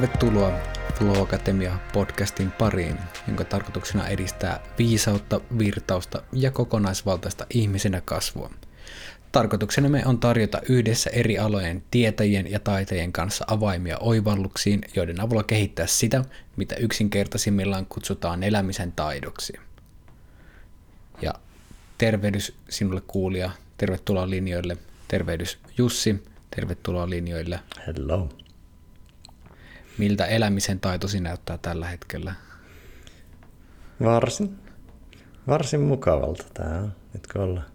tervetuloa Flow Akatemia podcastin pariin, jonka tarkoituksena edistää viisautta, virtausta ja kokonaisvaltaista ihmisenä kasvua. Tarkoituksenamme on tarjota yhdessä eri alojen tietäjien ja taitajien kanssa avaimia oivalluksiin, joiden avulla kehittää sitä, mitä yksinkertaisimmillaan kutsutaan elämisen taidoksi. Ja tervehdys sinulle kuulija, tervetuloa linjoille, tervehdys Jussi, tervetuloa linjoille. Hello. Miltä elämisen taitosi näyttää tällä hetkellä? Varsin, varsin mukavalta tämä on, nyt kun ollaan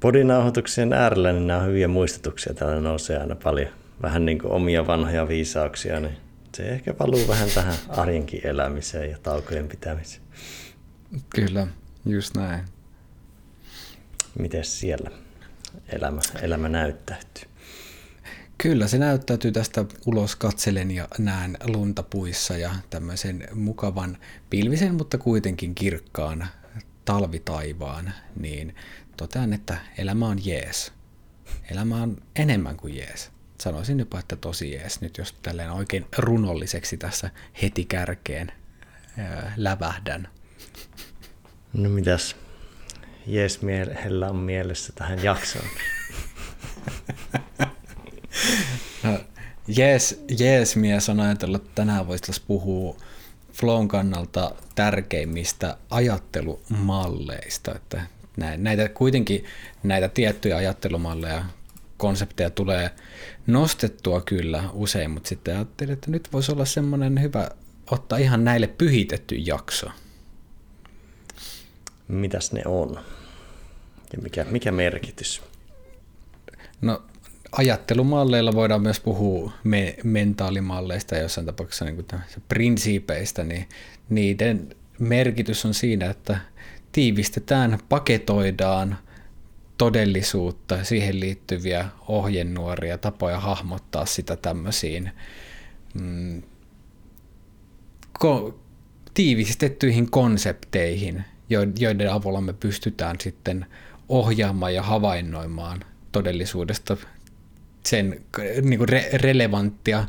podinauhoituksien äärellä, niin nämä on hyviä muistutuksia. Täällä nousee aina paljon vähän niin kuin omia vanhoja viisauksia, niin se ehkä valuu vähän tähän arjenkin elämiseen ja taukojen pitämiseen. Kyllä, just näin. Miten siellä elämä, elämä näyttäytyy? Kyllä, se näyttäytyy tästä ulos katselen ja näen lunta puissa ja tämmöisen mukavan pilvisen, mutta kuitenkin kirkkaan talvitaivaan, niin totean, että elämä on jees. Elämä on enemmän kuin jees. Sanoisin jopa, että tosi jees, nyt jos tälleen oikein runolliseksi tässä heti kärkeen ää, lävähdän. No mitäs jees miehellä on mielessä tähän jaksoon? no, jees, jees mies on ajatellut, että tänään voisi puhua Flown kannalta tärkeimmistä ajattelumalleista, että näitä kuitenkin näitä tiettyjä ajattelumalleja, konsepteja tulee nostettua kyllä usein, mutta sitten ajattelin, että nyt voisi olla semmoinen hyvä ottaa ihan näille pyhitetty jakso. Mitäs ne on? Ja mikä, mikä merkitys? No ajattelumalleilla voidaan myös puhua me, mentaalimalleista ja jossain tapauksessa niin prinsiipeistä, niin niiden merkitys on siinä, että tiivistetään, paketoidaan todellisuutta siihen liittyviä ohjenuoria, tapoja hahmottaa sitä tämmöisiin mm, ko- tiivistettyihin konsepteihin, joiden avulla me pystytään sitten ohjaamaan ja havainnoimaan todellisuudesta sen niin kuin re- relevanttia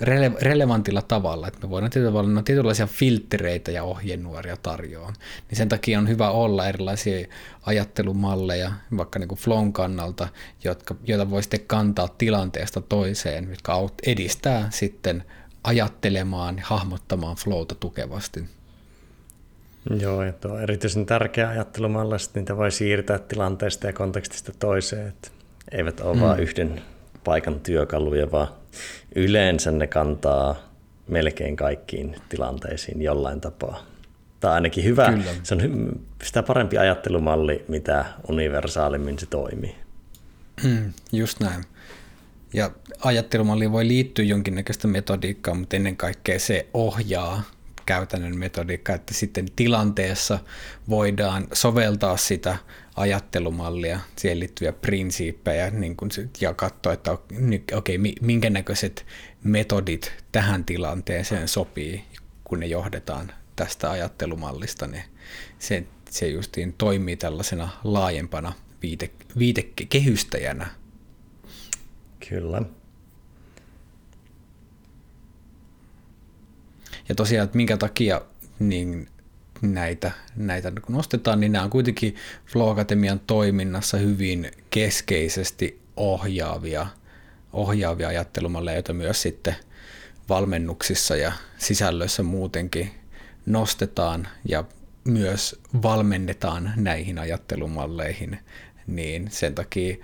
rele- relevantilla tavalla, että me voidaan tietyllä no, tietynlaisia filtreitä ja ohjenuoria tarjoaa. Niin sen takia on hyvä olla erilaisia ajattelumalleja, vaikka niin kuin flown kannalta, jotka, joita voi sitten kantaa tilanteesta toiseen, mitkä edistää sitten ajattelemaan, hahmottamaan flowta tukevasti. Joo, ja tuo on erityisen tärkeä ajattelumalli, että niitä voi siirtää tilanteesta ja kontekstista toiseen, että eivät ole mm. vain yhden paikan työkaluja, vaan yleensä ne kantaa melkein kaikkiin tilanteisiin jollain tapaa. Tai ainakin hyvä, Kyllä. se on sitä parempi ajattelumalli, mitä universaalimmin se toimii. Mm, just näin. Ja ajattelumalliin voi liittyä jonkinnäköistä metodiikkaa, mutta ennen kaikkea se ohjaa käytännön metodiikkaa, että sitten tilanteessa voidaan soveltaa sitä ajattelumallia, siihen liittyviä prinsiippejä niin kun, ja katsoa, että okei, okay, minkä näköiset metodit tähän tilanteeseen sopii, kun ne johdetaan tästä ajattelumallista, niin se, se justiin toimii tällaisena laajempana viite, viitekehystäjänä. Kyllä. Ja tosiaan, että minkä takia niin näitä, näitä nostetaan, niin nämä on kuitenkin Flow Academian toiminnassa hyvin keskeisesti ohjaavia, ohjaavia ajattelumalleja, joita myös sitten valmennuksissa ja sisällöissä muutenkin nostetaan ja myös valmennetaan näihin ajattelumalleihin, niin sen takia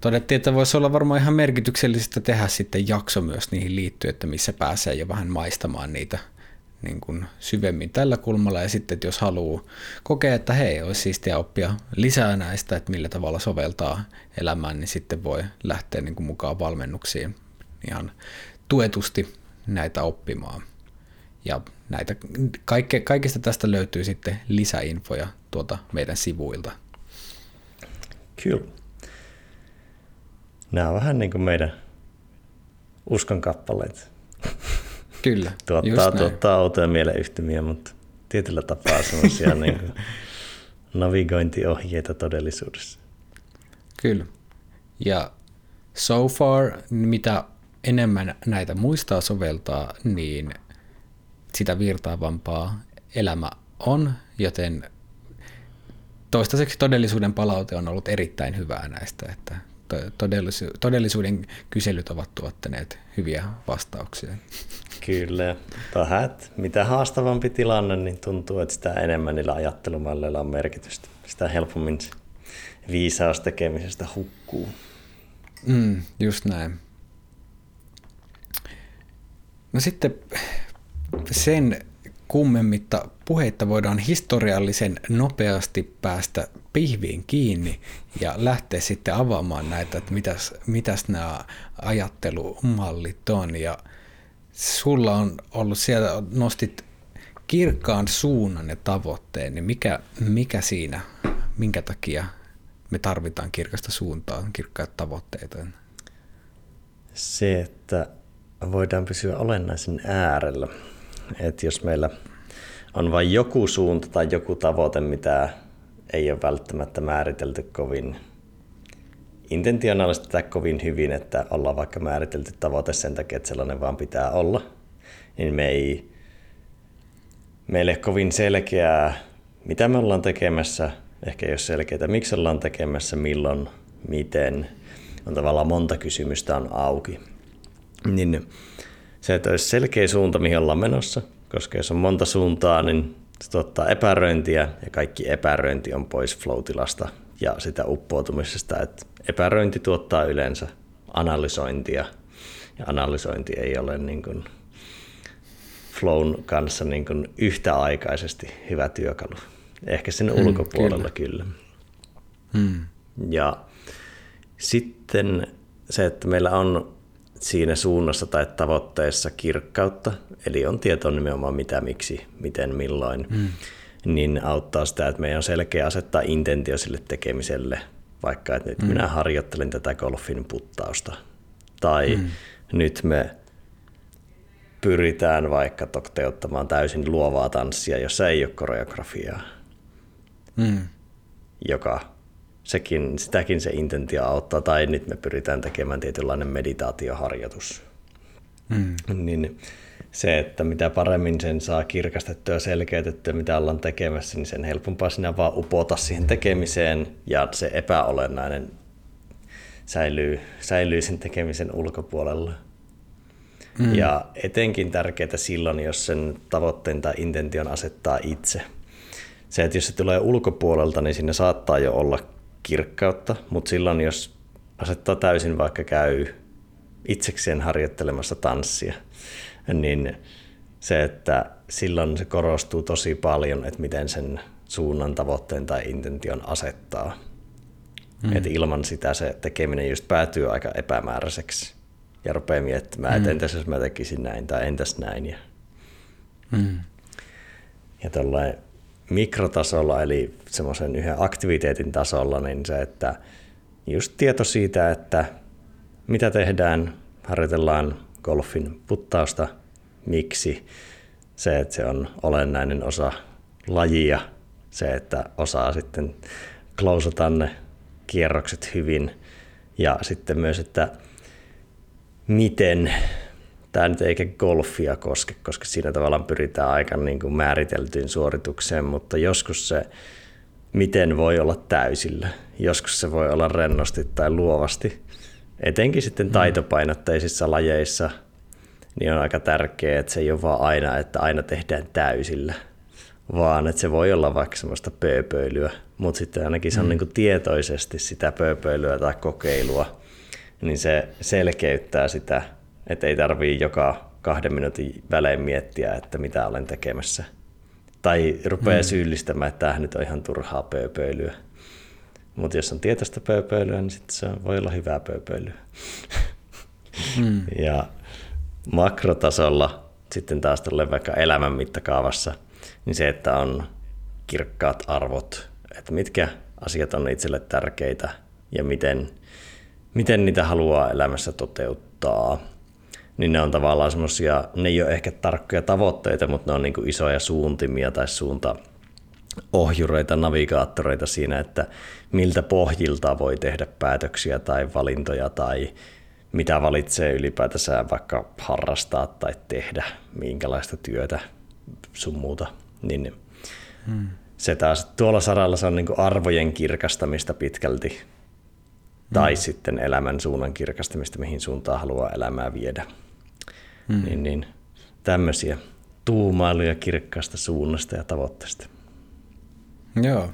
todettiin, että voisi olla varmaan ihan merkityksellistä tehdä sitten jakso myös niihin liittyen, että missä pääsee jo vähän maistamaan niitä niin kuin syvemmin tällä kulmalla ja sitten, että jos haluaa kokea, että hei, olisi siistiä oppia lisää näistä, että millä tavalla soveltaa elämään, niin sitten voi lähteä niin kuin mukaan valmennuksiin ihan tuetusti näitä oppimaan. Ja näitä, kaikke, kaikista tästä löytyy sitten lisäinfoja tuolta meidän sivuilta. Kyllä. Nämä on vähän niin kuin meidän uskon kappaleet. Kyllä, tuottaa, tuottaa outoja mieleyhtymiä, mutta tietyllä tapaa sellaisia niin kuin navigointiohjeita todellisuudessa. Kyllä. Ja so far, mitä enemmän näitä muistaa soveltaa, niin sitä virtaavampaa elämä on, joten toistaiseksi todellisuuden palaute on ollut erittäin hyvää näistä, että todellisuuden kyselyt ovat tuottaneet hyviä vastauksia. Kyllä. Tähän, mitä haastavampi tilanne, niin tuntuu, että sitä enemmän niillä ajattelumalleilla on merkitystä. Sitä helpommin viisaus tekemisestä hukkuu. Mm, just näin. No sitten sen kummemmitta puheitta voidaan historiallisen nopeasti päästä pihviin kiinni ja lähteä sitten avaamaan näitä, että mitäs, mitäs nämä ajattelumallit on. Ja sulla on ollut siellä, nostit kirkkaan suunnan ja tavoitteen, niin mikä, mikä siinä, minkä takia me tarvitaan kirkasta suuntaa, kirkkaat tavoitteita? Se, että voidaan pysyä olennaisen äärellä. Että jos meillä on vain joku suunta tai joku tavoite, mitä ei ole välttämättä määritelty kovin intentionaalisesti tai kovin hyvin, että ollaan vaikka määritelty tavoite sen takia, että sellainen vaan pitää olla, niin me ei, meille ei kovin selkeää, mitä me ollaan tekemässä, ehkä ei ole selkeää, miksi ollaan tekemässä, milloin, miten, on tavallaan monta kysymystä on auki. Niin se, että olisi selkeä suunta, mihin ollaan menossa, koska jos on monta suuntaa, niin se tuottaa epäröintiä ja kaikki epäröinti on pois flow-tilasta ja sitä uppoutumisesta. Että epäröinti tuottaa yleensä analysointia ja analysointi ei ole niin kuin flown kanssa niin kuin yhtäaikaisesti hyvä työkalu. Ehkä sen hmm, ulkopuolella kyllä. kyllä. Hmm. Ja sitten se, että meillä on siinä suunnassa tai tavoitteessa kirkkautta, eli on tietoa nimenomaan mitä, miksi, miten, milloin, mm. niin auttaa sitä, että meidän on selkeä asettaa intentio sille tekemiselle, vaikka että nyt mm. minä harjoittelen tätä golfin puttausta, tai mm. nyt me pyritään vaikka toteuttamaan täysin luovaa tanssia, jossa ei ole koreografiaa, mm. joka sekin, sitäkin se intentio auttaa, tai nyt me pyritään tekemään tietynlainen meditaatioharjoitus. Mm. Niin se, että mitä paremmin sen saa kirkastettua ja selkeytettyä, mitä ollaan tekemässä, niin sen helpompaa sinä vaan upota siihen tekemiseen, ja se epäolennainen säilyy, säilyy sen tekemisen ulkopuolella. Mm. Ja etenkin tärkeää silloin, jos sen tavoitteen tai intention asettaa itse. Se, että jos se tulee ulkopuolelta, niin sinne saattaa jo olla kirkkautta, mutta silloin jos asettaa täysin vaikka käy itsekseen harjoittelemassa tanssia, niin se, että silloin se korostuu tosi paljon, että miten sen suunnan, tavoitteen tai intention asettaa. Mm. Että ilman sitä se tekeminen just päätyy aika epämääräiseksi ja rupeaa miettimään, mm. että entäs jos mä tekisin näin tai entäs näin. Ja, mm. ja mikrotasolla, eli semmoisen yhden aktiviteetin tasolla, niin se, että just tieto siitä, että mitä tehdään, harjoitellaan golfin puttausta, miksi, se, että se on olennainen osa lajia, se, että osaa sitten klousata ne kierrokset hyvin. Ja sitten myös, että miten tämä nyt eikä golfia koske, koska siinä tavallaan pyritään aika niin kuin määriteltyyn suoritukseen, mutta joskus se, miten voi olla täysillä, joskus se voi olla rennosti tai luovasti. Etenkin sitten mm. taitopainotteisissa lajeissa niin on aika tärkeää, että se ei ole vaan aina, että aina tehdään täysillä, vaan että se voi olla vaikka semmoista pööpöilyä, mutta sitten ainakin se on mm. niin kuin tietoisesti sitä pööpöilyä tai kokeilua, niin se selkeyttää sitä että ei tarvii joka kahden minuutin välein miettiä, että mitä olen tekemässä. Tai rupeaa mm. syyllistämään, että tämä nyt on ihan turhaa pööpöilyä. Mutta jos on tietoista pööpöilyä, niin sitten se voi olla hyvää pööpöilyä. Mm. ja makrotasolla sitten taas tulee vaikka elämän mittakaavassa, niin se, että on kirkkaat arvot, että mitkä asiat on itselle tärkeitä ja miten, miten niitä haluaa elämässä toteuttaa niin ne on tavallaan semmoisia, ne ei ole ehkä tarkkoja tavoitteita, mutta ne on niin isoja suuntimia tai suunta ohjureita, navigaattoreita siinä, että miltä pohjilta voi tehdä päätöksiä tai valintoja tai mitä valitsee ylipäätänsä vaikka harrastaa tai tehdä, minkälaista työtä sun muuta, niin hmm. se taas tuolla saralla se on niin arvojen kirkastamista pitkälti, hmm. tai sitten elämän suunnan kirkastamista, mihin suuntaan haluaa elämää viedä. Hmm. Niin, niin tämmöisiä tuumailuja kirkkaasta suunnasta ja tavoitteesta. Joo.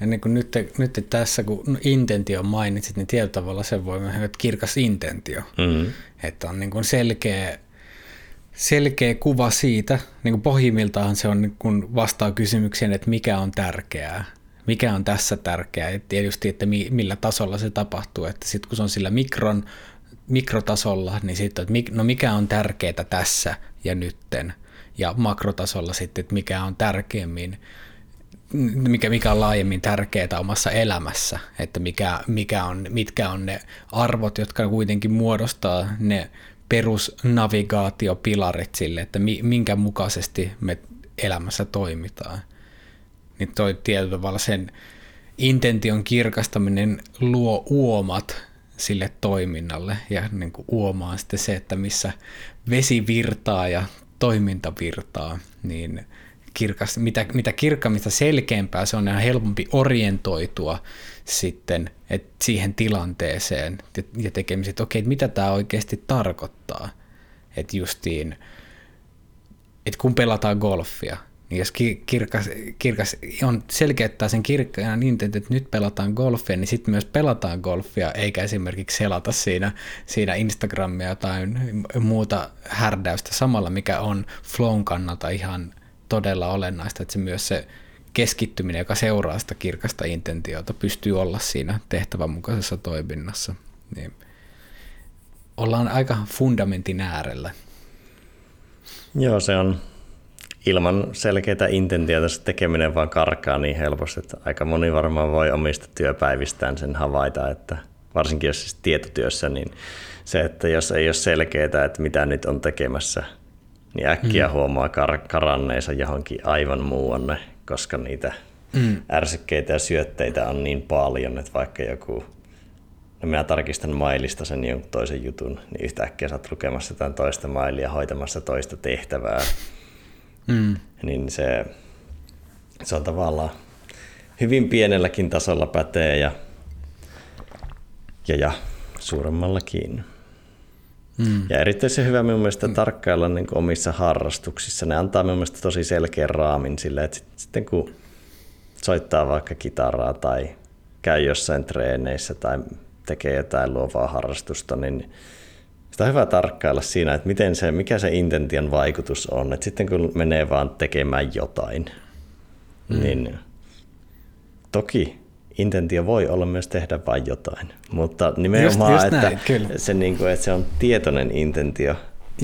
Ja niin kuin nyt, nyt tässä, kun intentio mainitsit, niin tietyllä tavalla se voi olla kirkas intentio. Mm-hmm. Että on niin kuin selkeä, selkeä kuva siitä, niin kuin pohjimmiltaan se on niin kuin vastaa kysymykseen, että mikä on tärkeää. Mikä on tässä tärkeää ja tietysti, että millä tasolla se tapahtuu. Että sitten kun se on sillä mikron, mikrotasolla, niin sitten, että no mikä on tärkeää tässä ja nytten. Ja makrotasolla sitten, että mikä on tärkeimmin mikä, mikä on laajemmin tärkeää omassa elämässä, että mikä, mikä on, mitkä on ne arvot, jotka kuitenkin muodostaa ne perusnavigaatiopilarit sille, että minkä mukaisesti me elämässä toimitaan. Niin toi tietyllä tavalla sen intention kirkastaminen luo uomat sille toiminnalle ja niin kuin uomaan sitten se, että missä vesi virtaa ja toiminta virtaa, niin kirkas, mitä, mitä kirkkaammista selkeämpää se on ihan helpompi orientoitua sitten et siihen tilanteeseen ja tekemisiin, että okei, mitä tämä oikeasti tarkoittaa. Että justiin, että kun pelataan golfia, niin jos kirkas, kirkas on selkeyttää sen kirkkaan niin, että nyt pelataan golfia, niin sitten myös pelataan golfia, eikä esimerkiksi selata siinä, siinä Instagramia tai muuta härdäystä samalla, mikä on flown kannalta ihan todella olennaista, että se myös se keskittyminen, joka seuraa sitä kirkasta intentiota, pystyy olla siinä tehtävän mukaisessa toiminnassa. Niin ollaan aika fundamentin äärellä. Joo, se on ilman selkeitä intentiota se tekeminen vaan karkaa niin helposti, että aika moni varmaan voi omista työpäivistään sen havaita, että varsinkin jos siis tietotyössä, niin se, että jos ei ole selkeää, että mitä nyt on tekemässä – niin äkkiä mm. huomaa kar- karanneensa johonkin aivan muuanne, koska niitä mm. ärsykkeitä ja syötteitä on niin paljon, että vaikka joku, no minä tarkistan mailista sen jonkun toisen jutun, niin yhtäkkiä sä oot lukemassa jotain toista mailia, hoitamassa toista tehtävää, mm. niin se, se on tavallaan hyvin pienelläkin tasolla pätee ja, ja, ja suuremmallakin. Mm. Ja erityisen hyvä minun mielestä mm. tarkkailla niin omissa harrastuksissa. Ne antaa minun mielestä tosi selkeän raamin sille, että sitten kun soittaa vaikka kitaraa tai käy jossain treeneissä tai tekee jotain luovaa harrastusta, niin sitä on hyvä tarkkailla siinä, että miten se, mikä se intention vaikutus on. Että sitten kun menee vaan tekemään jotain, mm. niin toki intentio voi olla myös tehdä vain jotain, mutta nimenomaan, just, just että, näin, kyllä. se, niin kuin, että se on tietoinen intentio,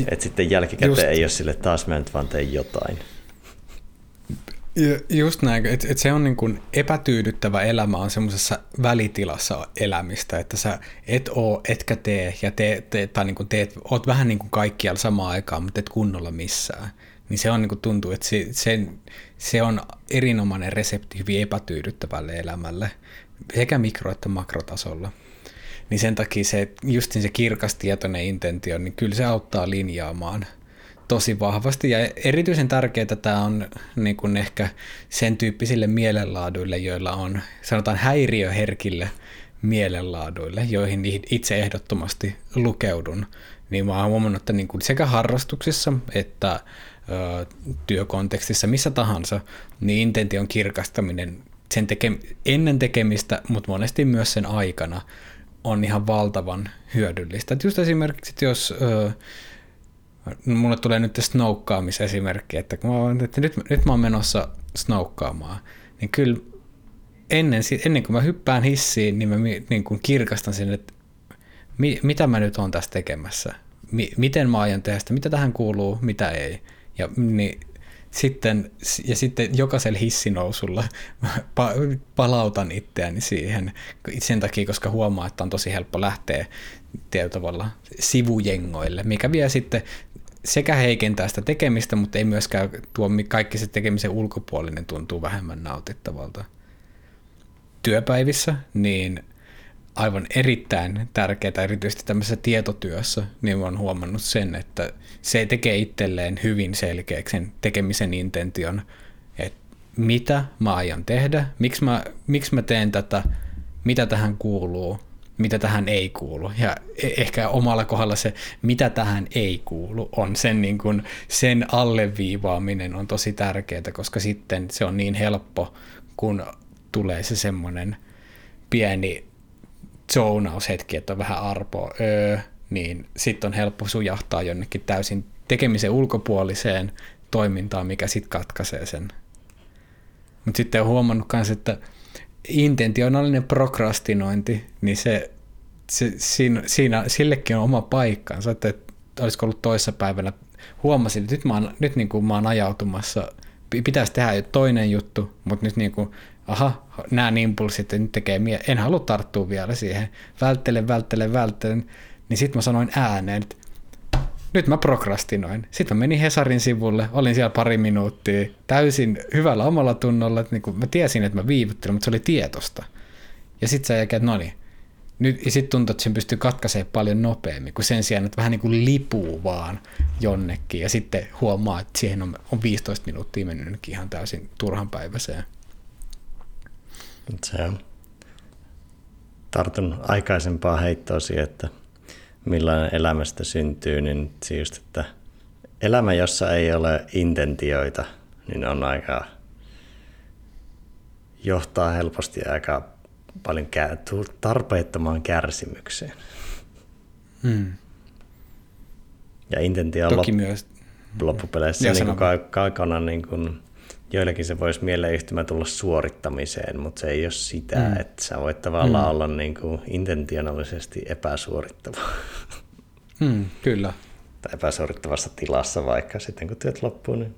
että sitten jälkikäteen just. ei ole sille taas mä nyt vaan teen jotain. Just näin, että et se on niin kuin epätyydyttävä elämä on semmoisessa välitilassa elämistä, että sä et oo, etkä tee ja te, te, tai niin kuin teet, oot vähän niin kuin kaikkialla samaan aikaan, mutta et kunnolla missään. Niin se on niin kuin tuntuu, että se, se, se on erinomainen resepti hyvin epätyydyttävälle elämälle, sekä mikro- että makrotasolla. Niin sen takia se, just se kirkas tietoinen intentio, niin kyllä se auttaa linjaamaan tosi vahvasti. Ja erityisen tärkeää tämä on niin kuin ehkä sen tyyppisille mielenlaaduille, joilla on, sanotaan häiriöherkille mielenlaaduille, joihin itse ehdottomasti lukeudun. Niin mä oon huomannut, että niin kuin sekä harrastuksissa että työkontekstissa, missä tahansa, niin intention kirkastaminen sen teke- ennen tekemistä, mutta monesti myös sen aikana on ihan valtavan hyödyllistä. Et just esimerkiksi, että jos ö, mulle tulee nyt snowkkaamisesimerkki, että, kun mä, oon, että nyt, nyt mä oon menossa snowkkaamaan, niin kyllä ennen, ennen kuin mä hyppään hissiin, niin mä niin kuin kirkastan sen, että mi, mitä mä nyt oon tässä tekemässä, mi, miten mä aion tehdä sitä, mitä tähän kuuluu, mitä ei. Ja niin sitten, ja sitten jokaisella hissinousulla palautan itseäni siihen sen takia, koska huomaa, että on tosi helppo lähteä tietyllä tavalla sivujengoille, mikä vie sitten sekä heikentää sitä tekemistä, mutta ei myöskään tuo kaikki se tekemisen ulkopuolinen tuntuu vähemmän nautittavalta. Työpäivissä, niin aivan erittäin tärkeää, erityisesti tämmöisessä tietotyössä, niin olen huomannut sen, että se tekee itselleen hyvin selkeäksi sen tekemisen intention, että mitä mä aion tehdä, miksi mä, miksi mä teen tätä, mitä tähän kuuluu, mitä tähän ei kuulu. Ja e- ehkä omalla kohdalla se, mitä tähän ei kuulu, on sen, niin kuin, sen alleviivaaminen on tosi tärkeää, koska sitten se on niin helppo, kun tulee se semmoinen pieni zoonaushetki, että on vähän arpoa, öö, niin sitten on helppo sujahtaa jonnekin täysin tekemisen ulkopuoliseen toimintaan, mikä sitten katkaisee sen. Mutta sitten on huomannut myös, että intentionaalinen prokrastinointi, niin se, se siinä, siinä, sillekin on oma paikkansa, että olisiko ollut toissa päivänä, huomasin, että nyt mä oon, nyt niin kuin mä oon ajautumassa, pitäisi tehdä toinen juttu, mutta nyt niin kuin, aha, nämä impulssit, että nyt tekee mie- en halua tarttua vielä siihen, välttelen, välttelen, välttelen, niin sitten mä sanoin ääneen, että nyt mä prokrastinoin. Sitten mä menin Hesarin sivulle, olin siellä pari minuuttia, täysin hyvällä omalla tunnolla, että niin mä tiesin, että mä viivyttelin, mutta se oli tietosta. Ja sitten se että no niin, nyt, ja sitten tuntuu, että sen pystyy katkaisemaan paljon nopeammin, kuin sen sijaan, että vähän niin kuin lipuu vaan jonnekin, ja sitten huomaa, että siihen on, on 15 minuuttia mennyt ihan täysin turhan päiväiseen. Se on tartun aikaisempaa heittoa siihen, että millainen elämästä syntyy, niin se just, että elämä, jossa ei ole intentioita, niin on aika, johtaa helposti aika paljon tarpeettomaan kärsimykseen. Hmm. Ja intentio on lop- myös. loppupeleissä niin kuin kaukana niin kuin joillekin se voisi mieleyhtymä tulla suorittamiseen, mutta se ei ole sitä, mm. että sä voit tavallaan mm. olla niin kuin intentionaalisesti epäsuorittava. Mm, kyllä. Tai epäsuorittavassa tilassa vaikka sitten kun työt loppuu, niin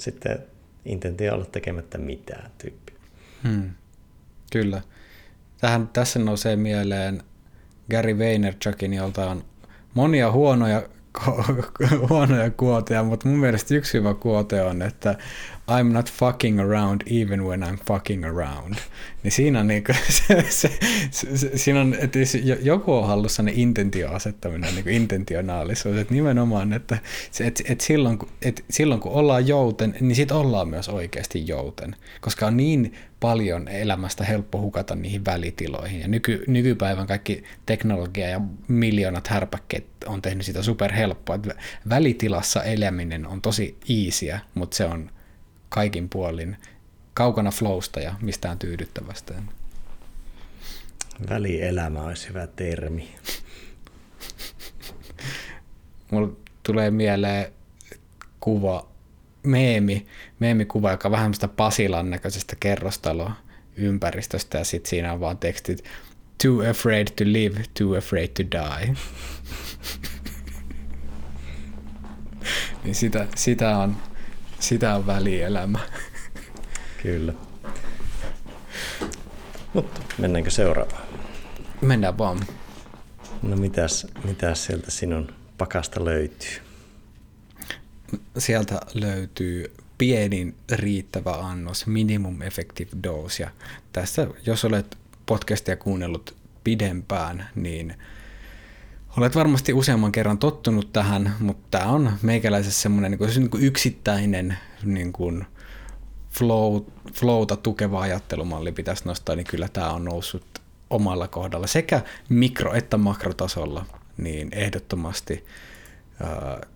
sitten intentio olla tekemättä mitään tyyppi. Mm, kyllä. Tähän, tässä nousee mieleen Gary Vaynerchukin, jolta on monia huonoja huonoja kuoteja, mutta mun mielestä yksi hyvä kuote on, että I'm not fucking around even when I'm fucking around. Niin siinä on, niin kuin, se, se, se, siinä on että joku on hallussa ne intentioasettaminen, niin intentionaalisuus, että nimenomaan, että, että, että silloin, että silloin kun ollaan jouten, niin sitten ollaan myös oikeasti jouten, koska on niin paljon elämästä helppo hukata niihin välitiloihin. Ja nyky, nykypäivän kaikki teknologia ja miljoonat härpäkkeet on tehnyt sitä superhelppoa. Välitilassa eläminen on tosi easyä, mutta se on kaikin puolin kaukana flowsta ja mistään tyydyttävästä. Välielämä olisi hyvä termi. Mulla tulee mieleen kuva, meemi, meemikuva, joka on vähän sitä Pasilan näköisestä kerrostaloa ympäristöstä ja sitten siinä on vaan tekstit Too afraid to live, too afraid to die. niin sitä, sitä on sitä on välielämä. Kyllä. Mutta mennäänkö seuraavaan? Mennään vaan. No mitäs, mitäs sieltä sinun pakasta löytyy? Sieltä löytyy pienin riittävä annos, minimum effective dose. Ja tässä, jos olet podcastia kuunnellut pidempään, niin Olet varmasti useamman kerran tottunut tähän, mutta tämä on meikäläisessä semmoinen niin kuin yksittäinen niin kuin flow, flowta tukeva ajattelumalli pitäisi nostaa, niin kyllä tämä on noussut omalla kohdalla sekä mikro- että makrotasolla niin ehdottomasti äh,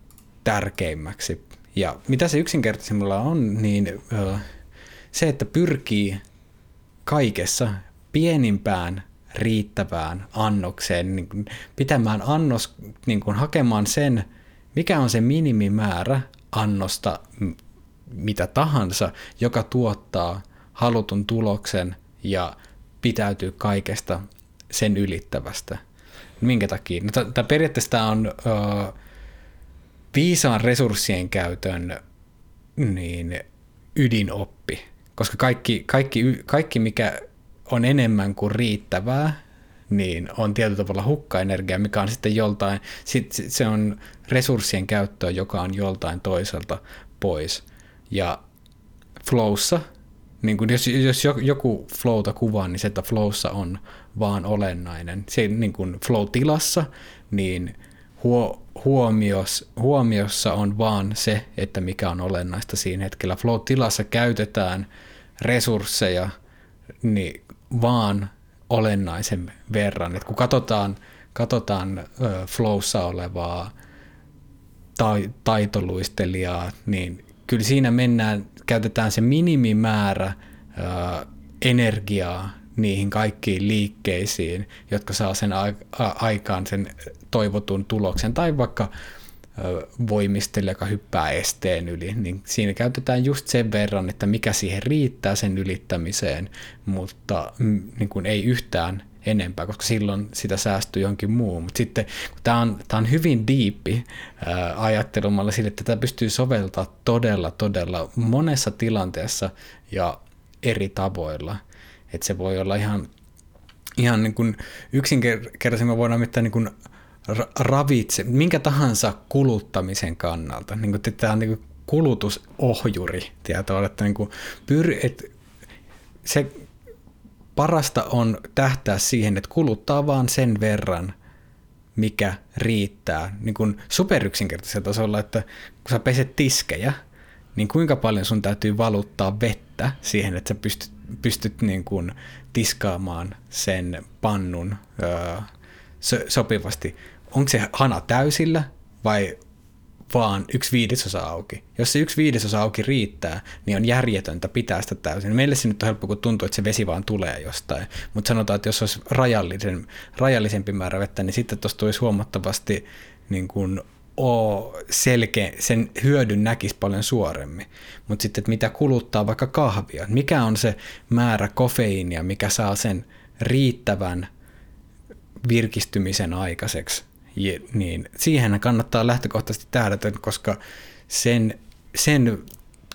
tärkeimmäksi. Ja mitä se yksinkertaisimmalla on, niin äh, se, että pyrkii kaikessa pienimpään riittävään annokseen, niin kuin pitämään annos, niin kuin hakemaan sen, mikä on se minimimäärä annosta mitä tahansa, joka tuottaa halutun tuloksen ja pitäytyy kaikesta sen ylittävästä. Minkä takia? No, tämä periaatteessa tämä on ö, viisaan resurssien käytön niin, ydinoppi, koska kaikki, kaikki, kaikki mikä on enemmän kuin riittävää, niin on tietyllä tavalla hukkaenergia, mikä on sitten joltain, sit se on resurssien käyttöä, joka on joltain toiselta pois. Ja flowssa, niin kun jos, jos joku flowta kuvaa, niin se, että flowssa on vaan olennainen. Se niin kuin flow-tilassa, niin huo, huomios, huomiossa on vaan se, että mikä on olennaista siinä hetkellä. Flow-tilassa käytetään resursseja niin vaan olennaisen verran. Et kun katsotaan, katsotaan flowssa olevaa tai, taitoluistelijaa, niin kyllä siinä mennään, käytetään se minimimäärä ö, energiaa niihin kaikkiin liikkeisiin, jotka saa sen aikaan sen toivotun tuloksen, tai vaikka voimistelija, joka hyppää esteen yli, niin siinä käytetään just sen verran, että mikä siihen riittää sen ylittämiseen, mutta mm, niin kuin ei yhtään enempää, koska silloin sitä säästyy johonkin muuhun. Mutta sitten tämä on, tämä on hyvin diippi ajattelumalla sille, että tätä pystyy soveltaa todella, todella monessa tilanteessa ja eri tavoilla. Että se voi olla ihan, ihan niin kuin yksinkertaisesti voidaan mitään niin kuin ravitse, minkä tahansa kuluttamisen kannalta. Niin tämä on niin kulutusohjuri tietoa, että niin kuin pyr, että se parasta on tähtää siihen, että kuluttaa vaan sen verran, mikä riittää. Niin kuin superyksinkertaisella tasolla, että kun sä peset tiskejä, niin kuinka paljon sun täytyy valuttaa vettä siihen, että sä pystyt, pystyt niin kuin tiskaamaan sen pannun öö, sopivasti. Onko se hana täysillä vai vaan yksi viidesosa auki. Jos se yksi viidesosa auki riittää, niin on järjetöntä pitää sitä täysin. Meille se nyt on helppo, kun tuntuu, että se vesi vaan tulee jostain. Mutta sanotaan, että jos olisi rajallisen, rajallisempi määrä vettä, niin sitten tuosta tulisi huomattavasti niin kuin, oo selkeä, sen hyödyn näkisi paljon suoremmin. Mutta sitten, että mitä kuluttaa vaikka kahvia, mikä on se määrä kofeiinia, mikä saa sen riittävän virkistymisen aikaiseksi, niin siihen kannattaa lähtökohtaisesti tähdätä, koska sen, sen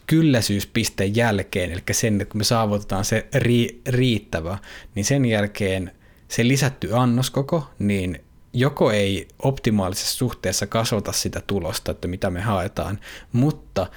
kylläisyyspisteen jälkeen, eli sen, kun me saavutetaan se ri, riittävä, niin sen jälkeen se lisätty annoskoko, niin joko ei optimaalisessa suhteessa kasvata sitä tulosta, että mitä me haetaan, mutta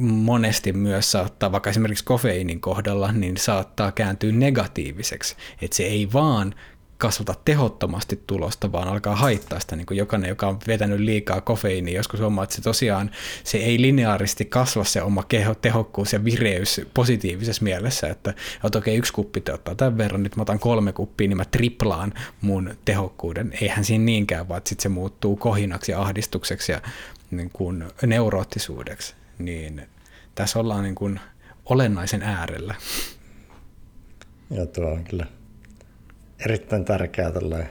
monesti myös saattaa, vaikka esimerkiksi kofeiinin kohdalla, niin saattaa kääntyä negatiiviseksi. Että se ei vaan kasvata tehottomasti tulosta, vaan alkaa haittaa sitä. Niin kuin jokainen, joka on vetänyt liikaa kofeiiniä, joskus huomaa, että se tosiaan se ei lineaaristi kasva se oma keho, tehokkuus ja vireys positiivisessa mielessä, että, okei, yksi kuppi te ottaa tämän verran, nyt mä otan kolme kuppia, niin mä triplaan mun tehokkuuden. Eihän siinä niinkään, vaan sitten se muuttuu kohinaksi ja ahdistukseksi ja niin kuin neuroottisuudeksi. Niin tässä ollaan niin kuin olennaisen äärellä. Joo, tuo on kyllä erittäin tärkeää tällä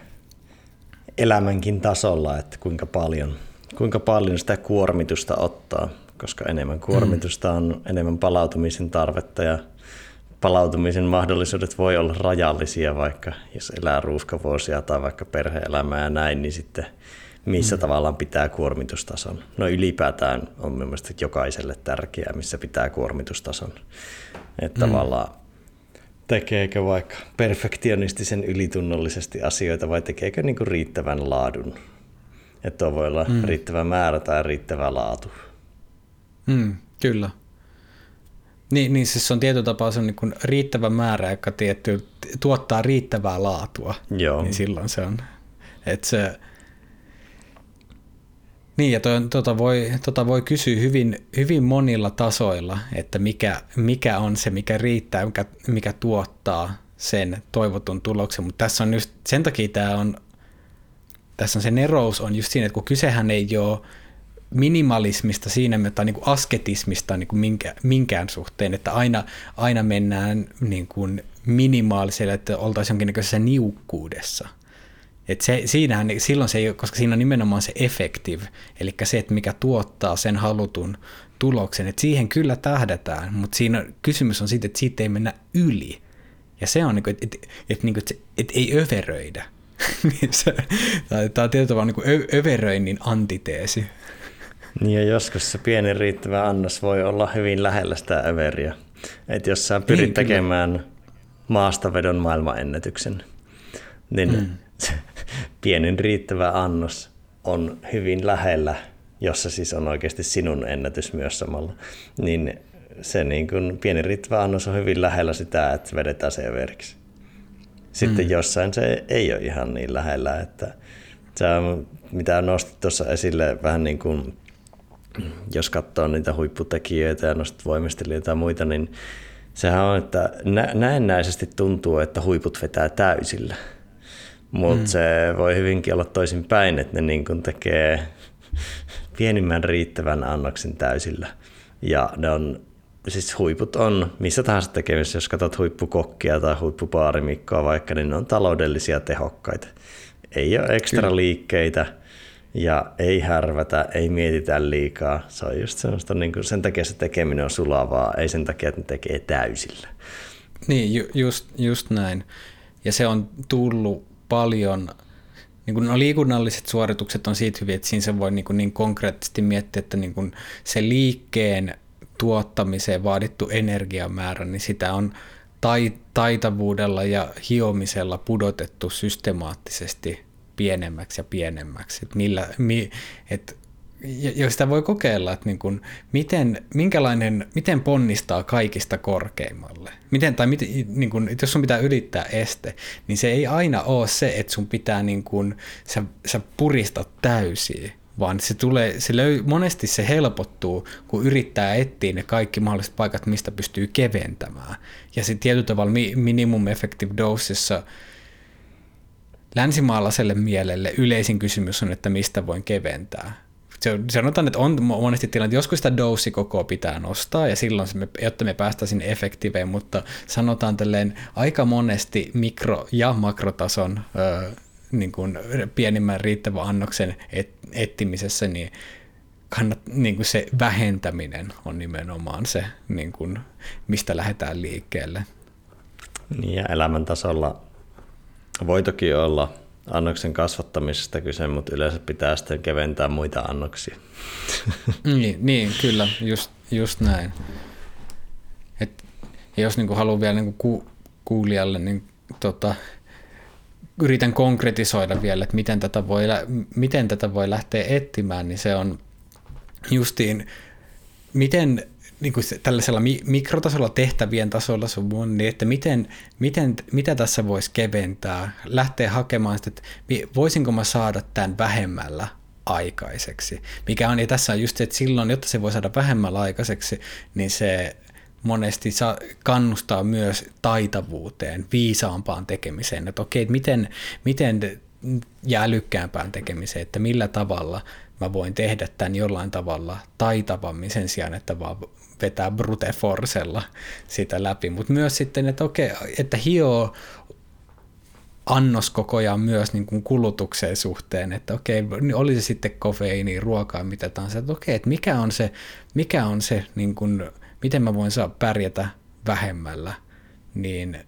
elämänkin tasolla, että kuinka paljon, kuinka paljon sitä kuormitusta ottaa, koska enemmän kuormitusta on enemmän palautumisen tarvetta ja palautumisen mahdollisuudet voi olla rajallisia, vaikka jos elää ruuhkavuosia tai vaikka perhe-elämää ja näin, niin sitten missä mm. tavallaan pitää kuormitustason. No ylipäätään on mielestäni jokaiselle tärkeää, missä pitää kuormitustason. Että mm. tavallaan tekeekö vaikka perfektionistisen ylitunnollisesti asioita vai tekeekö niin kuin riittävän laadun. Että voi olla mm. riittävä määrä tai riittävä laatu. Mm, kyllä. Niin, niin siis on tietyllä tapaa se on niin kuin riittävä määrä, joka tietty, tuottaa riittävää laatua. Joo. Niin silloin se on. Että se, niin, ja to, tota, voi, tota voi kysyä hyvin, hyvin monilla tasoilla, että mikä, mikä on se, mikä riittää, mikä, mikä tuottaa sen toivotun tuloksen, mutta tässä on just, sen takia tämä on, tässä on se nerous on just siinä, että kun kysehän ei ole minimalismista siinä, tai niin kuin asketismista niin kuin minkä, minkään suhteen, että aina, aina mennään niin kuin minimaaliselle, että oltaisiin jonkinnäköisessä niukkuudessa – et se, siinähän, silloin se ei, koska siinä on nimenomaan se effective, eli se, että mikä tuottaa sen halutun tuloksen, että siihen kyllä tähdätään, mutta siinä kysymys on siitä, että siitä ei mennä yli. Ja se on, että et, et, et, et, et ei överöidä. Tämä on tietyllä tavalla niin överöinnin antiteesi. Niin ja joskus se pieni riittävä annos voi olla hyvin lähellä sitä överiä. Että jos sä pyrit niin, tekemään maastavedon maailmanennätyksen, niin mm pienin riittävä annos on hyvin lähellä, jossa siis on oikeasti sinun ennätys myös samalla, niin se niin kuin pieni riittävä annos on hyvin lähellä sitä, että vedetään se veriksi. Sitten mm. jossain se ei ole ihan niin lähellä, että se mitä nostit tuossa esille vähän niin kuin, jos katsoo niitä huipputekijöitä ja nostit voimistelijoita ja muita, niin sehän on, että näennäisesti tuntuu, että huiput vetää täysillä. Mutta mm. se voi hyvinkin olla toisin päin, että ne niin kuin tekee pienimmän riittävän annoksen täysillä. Ja ne on, siis huiput on missä tahansa tekemisessä, jos katsot huippukokkia tai huippupaarimikkoa vaikka, niin ne on taloudellisia tehokkaita. Ei ole ekstra Kyllä. liikkeitä ja ei härvätä, ei mietitä liikaa. Se on just semmoista, niin kuin sen takia se tekeminen on sulavaa, ei sen takia, että ne tekee täysillä. Niin, ju, just, just näin. Ja se on tullut paljon, niin kuin no liikunnalliset suoritukset on siitä hyviä, että siinä se voi niin, kuin niin konkreettisesti miettiä, että niin kuin se liikkeen tuottamiseen vaadittu energiamäärä, niin sitä on taitavuudella ja hiomisella pudotettu systemaattisesti pienemmäksi ja pienemmäksi. Että millä, mi, et, ja sitä voi kokeilla, että niin kuin, miten, minkälainen, miten ponnistaa kaikista korkeimmalle. Miten, tai miten, niin kuin, jos sun pitää ylittää este, niin se ei aina ole se, että sun pitää, niin kuin, sä, sä puristat täysiä, vaan se tulee, se löy, monesti se helpottuu, kun yrittää etsiä ne kaikki mahdolliset paikat, mistä pystyy keventämään. Ja se tietyllä tavalla minimum effective dosessa länsimaalaiselle mielelle yleisin kysymys on, että mistä voin keventää. Se, sanotaan, että on monesti tilanne, että joskus sitä koko pitää nostaa ja silloin se me, jotta me päästään sinne efektiveen, mutta sanotaan tälleen aika monesti mikro- ja makrotason ö, niin kuin pienimmän riittävän annoksen et, etsimisessä, niin, kannat, niin kuin se vähentäminen on nimenomaan se, niin kuin, mistä lähdetään liikkeelle. Niin ja elämäntasolla voi toki olla annoksen kasvattamisesta kyse, mutta yleensä pitää sitten keventää muita annoksia. niin, niin, kyllä, just, just näin. Et, jos niin haluaa vielä niin ku, kuulijalle, niin tota, yritän konkretisoida vielä, että miten tätä, voi, miten tätä voi lähteä etsimään, niin se on justiin, miten niin kuin tällaisella mikrotasolla tehtävien tasolla sun niin että miten, miten, mitä tässä voisi keventää, lähteä hakemaan sitä, että voisinko mä saada tämän vähemmällä aikaiseksi. Mikä on, ja tässä on just se, että silloin, jotta se voi saada vähemmällä aikaiseksi, niin se monesti saa, kannustaa myös taitavuuteen, viisaampaan tekemiseen, että okei, että miten, miten ja älykkäämpään tekemiseen, että millä tavalla mä voin tehdä tämän jollain tavalla taitavammin sen sijaan, että vaan vetää brute forcella sitä läpi, mutta myös sitten, että okei, että hioo annoskokoja myös niin kuin kulutukseen suhteen, että okei, niin oli se sitten kofeiini, ruokaa, mitä tahansa, että okei, että mikä on se, mikä on se niin kuin, miten mä voin saa pärjätä vähemmällä, niin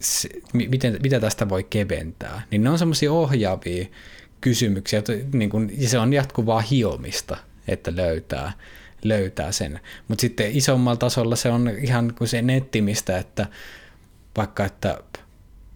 se, miten, mitä tästä voi keventää, niin ne on semmoisia ohjaavia kysymyksiä, että niin kun, ja se on jatkuvaa hiomista, että löytää, löytää sen. Mutta sitten isommalla tasolla se on ihan kuin se nettimistä, että vaikka, että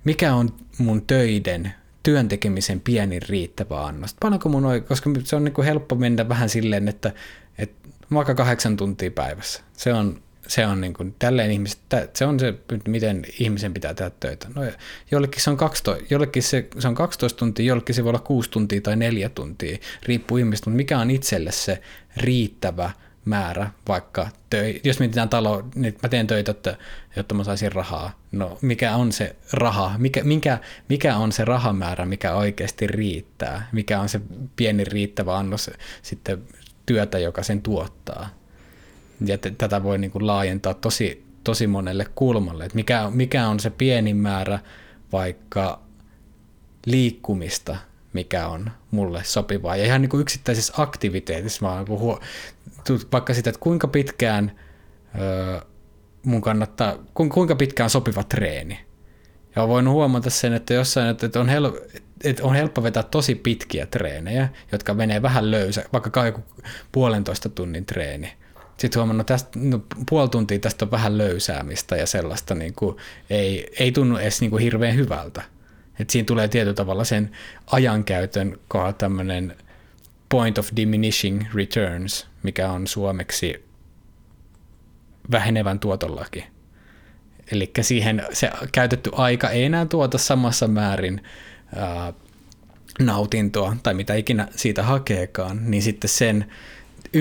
mikä on mun töiden työntekemisen pienin riittävä annos. Paljonko mun on, koska se on niin kuin helppo mennä vähän silleen, että, että vaikka kahdeksan tuntia päivässä. Se on se on niin kuin, tälleen ihmiset, se on se, miten ihmisen pitää tehdä töitä. No, jollekin, se on 12, jollekin se, se on 12 tuntia, jollekin se voi olla 6 tuntia tai 4 tuntia, riippuu ihmistä, mutta mikä on itselle se riittävä määrä, vaikka töi, jos mietitään talo, niin mä teen töitä, että, jotta mä saisin rahaa. No mikä on se raha, mikä, mikä, mikä on se rahamäärä, mikä oikeasti riittää, mikä on se pieni riittävä annos sitten työtä, joka sen tuottaa? Ja t- tätä voi niin kuin laajentaa tosi, tosi monelle kulmalle, että mikä, mikä on se pieni määrä vaikka liikkumista, mikä on mulle sopivaa. Ja ihan niin kuin yksittäisissä aktiviteetissa, mä huo, vaikka sitä, että kuinka pitkään öö, mun kannattaa, kuinka pitkään sopiva treeni. Ja voin huomata sen, että jossain, että on, hel, että on helppo vetää tosi pitkiä treenejä, jotka menee vähän löysä, vaikka joku puolentoista tunnin treeni sitten huomannut, että tästä, no, puoli tuntia tästä on vähän löysäämistä ja sellaista niin kuin, ei, ei tunnu edes niin kuin hirveän hyvältä. Et siinä tulee tietyllä tavalla sen ajankäytön kohdalla tämmöinen point of diminishing returns, mikä on suomeksi vähenevän tuotollakin. Eli siihen se käytetty aika ei enää tuota samassa määrin ää, nautintoa tai mitä ikinä siitä hakeekaan, niin sitten sen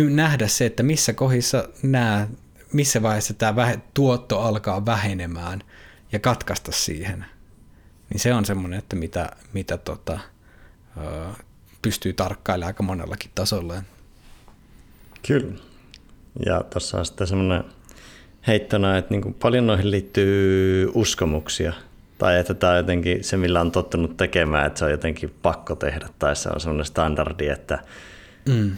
nähdä se, että missä kohdissa nämä, missä vaiheessa tämä tuotto alkaa vähenemään ja katkaista siihen. Niin se on semmoinen, että mitä, mitä tota, pystyy tarkkailemaan aika monellakin tasolla. Kyllä. Ja tuossa on sitten semmoinen heittona, että niin paljon noihin liittyy uskomuksia. Tai että tämä on jotenkin se, millä on tottunut tekemään, että se on jotenkin pakko tehdä. Tai se on semmoinen standardi, että mm.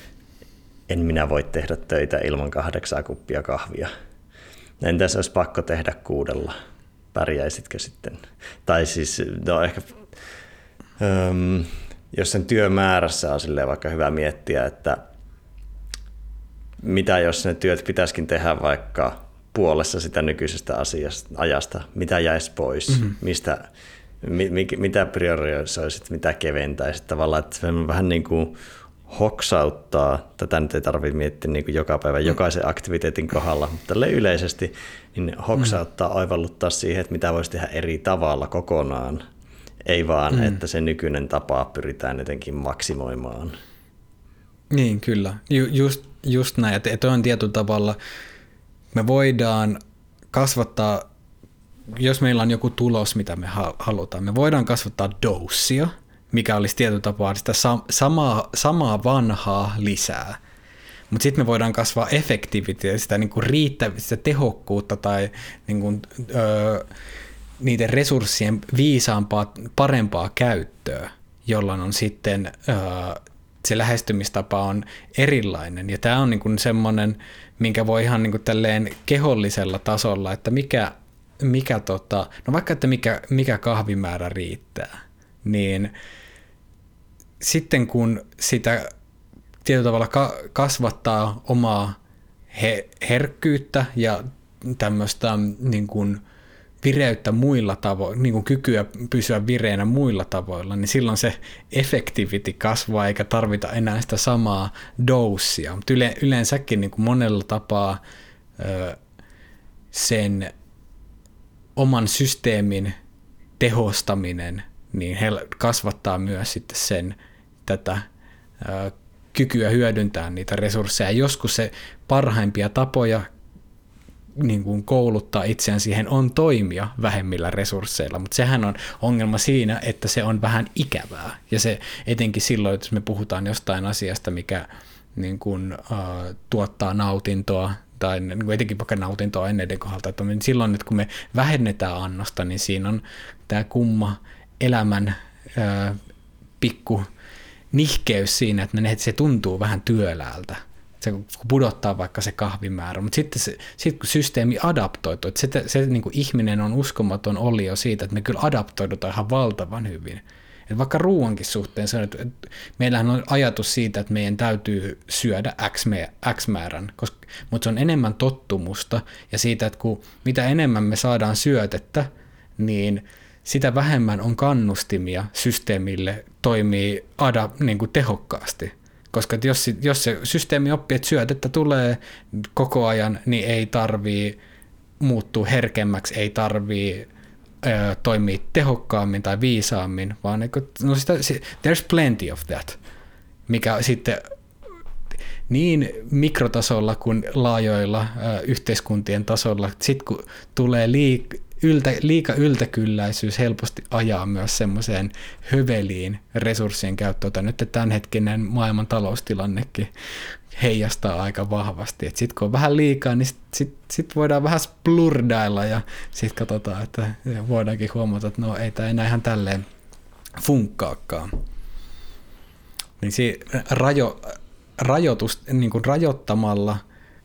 en minä voi tehdä töitä ilman kahdeksaa kuppia kahvia. Entäs olisi pakko tehdä kuudella? Pärjäisitkö sitten? Tai siis, no ehkä, um, jos sen työmäärässä on silleen vaikka hyvä miettiä, että mitä jos ne työt pitäisikin tehdä vaikka puolessa sitä nykyisestä asiasta, ajasta, mitä jäisi pois, mm-hmm. mistä, mi, mi, mitä priorisoisit, mitä keventäisit tavallaan, että se vähän niin kuin hoksauttaa, tätä nyt ei tarvitse miettiä niin kuin joka päivä mm. jokaisen aktiviteetin kohdalla, mutta yleisesti niin hoksauttaa, mm. oivalluttaa siihen, että mitä voisi tehdä eri tavalla kokonaan, ei vaan, mm. että se nykyinen tapa pyritään jotenkin maksimoimaan. Niin, kyllä. Ju, just, just näin, että, että on tietyllä tavalla, me voidaan kasvattaa, jos meillä on joku tulos, mitä me halutaan, me voidaan kasvattaa doussia, mikä olisi tietyllä tapaa sitä samaa, samaa vanhaa lisää. Mutta sitten me voidaan kasvaa efektiivitiä, sitä niinku riittävää, sitä tehokkuutta tai niinku, öö, niiden resurssien viisaampaa, parempaa käyttöä, jolloin on sitten öö, se lähestymistapa on erilainen. Ja tämä on niin kuin semmoinen, minkä voi ihan niin kuin tälleen kehollisella tasolla, että mikä, mikä tota, no vaikka että mikä, mikä kahvimäärä riittää, niin sitten kun sitä tietyllä tavalla ka- kasvattaa omaa he- herkkyyttä ja tämmöistä niin kuin, vireyttä muilla tavoilla, niin kuin kykyä pysyä vireänä muilla tavoilla, niin silloin se effectivity kasvaa eikä tarvita enää sitä samaa doussia. Mutta yle, yleensäkin niin kuin monella tapaa ö, sen oman systeemin tehostaminen niin kasvattaa myös sitten sen tätä kykyä hyödyntää niitä resursseja. Joskus se parhaimpia tapoja niin kuin kouluttaa itseään siihen on toimia vähemmillä resursseilla, mutta sehän on ongelma siinä, että se on vähän ikävää. Ja se etenkin silloin, jos me puhutaan jostain asiasta, mikä niin kuin, uh, tuottaa nautintoa, tai niin kuin etenkin vaikka nautintoa aineiden kohdalta, että niin silloin, että kun me vähennetään annosta, niin siinä on tämä kumma elämän uh, pikku nihkeys siinä, että se tuntuu vähän työläältä se pudottaa vaikka se kahvimäärä, mutta sitten se, sit kun systeemi adaptoituu, että se, se niin kuin ihminen on uskomaton olio siitä, että me kyllä adaptoidutaan ihan valtavan hyvin. Et vaikka ruoankin suhteen se on, että meillähän on ajatus siitä, että meidän täytyy syödä X, X määrän, koska, mutta se on enemmän tottumusta ja siitä, että kun mitä enemmän me saadaan syötettä, niin sitä vähemmän on kannustimia systeemille toimii ada, niin kuin tehokkaasti. Koska jos, jos se systeemi oppii, että syötettä tulee koko ajan, niin ei tarvii muuttua herkemmäksi, ei tarvii ö, toimia tehokkaammin tai viisaammin, vaan niin kuin, no sitä, there's plenty of that, mikä sitten niin mikrotasolla kuin laajoilla ö, yhteiskuntien tasolla, sitten kun tulee liik- yltä, liika yltäkylläisyys helposti ajaa myös semmoiseen höveliin resurssien käyttöön. Nyt tämänhetkinen maailman taloustilannekin heijastaa aika vahvasti. Sitten kun on vähän liikaa, niin sitten sit, sit voidaan vähän splurdailla ja sitten katsotaan, että voidaankin huomata, että no ei tämä enää ihan tälleen funkkaakaan. Niin si, rajo, rajoitus, niin kuin rajoittamalla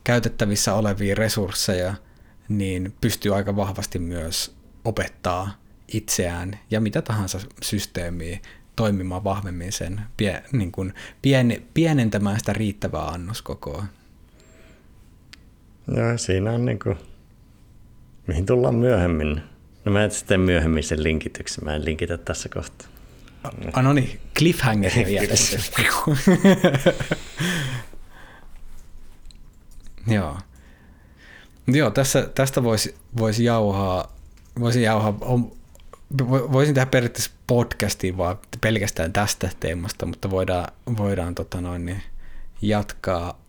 käytettävissä olevia resursseja – niin pystyy aika vahvasti myös opettaa itseään ja mitä tahansa systeemiä toimimaan vahvemmin sen, pie, niin kuin pien, pienentämään sitä riittävää annoskokoa. Joo, siinä on niin kuin, mihin tullaan myöhemmin. No mä sitten myöhemmin sen linkityksen, mä en linkitä tässä kohtaa. Ah, no niin, cliffhanger jätetty. Joo. Joo, tässä, tästä voisi vois jauhaa voisin jauhaa, voisin tehdä periaatteessa podcastiin vaan pelkästään tästä teemasta, mutta voidaan, voidaan tota noin, niin jatkaa,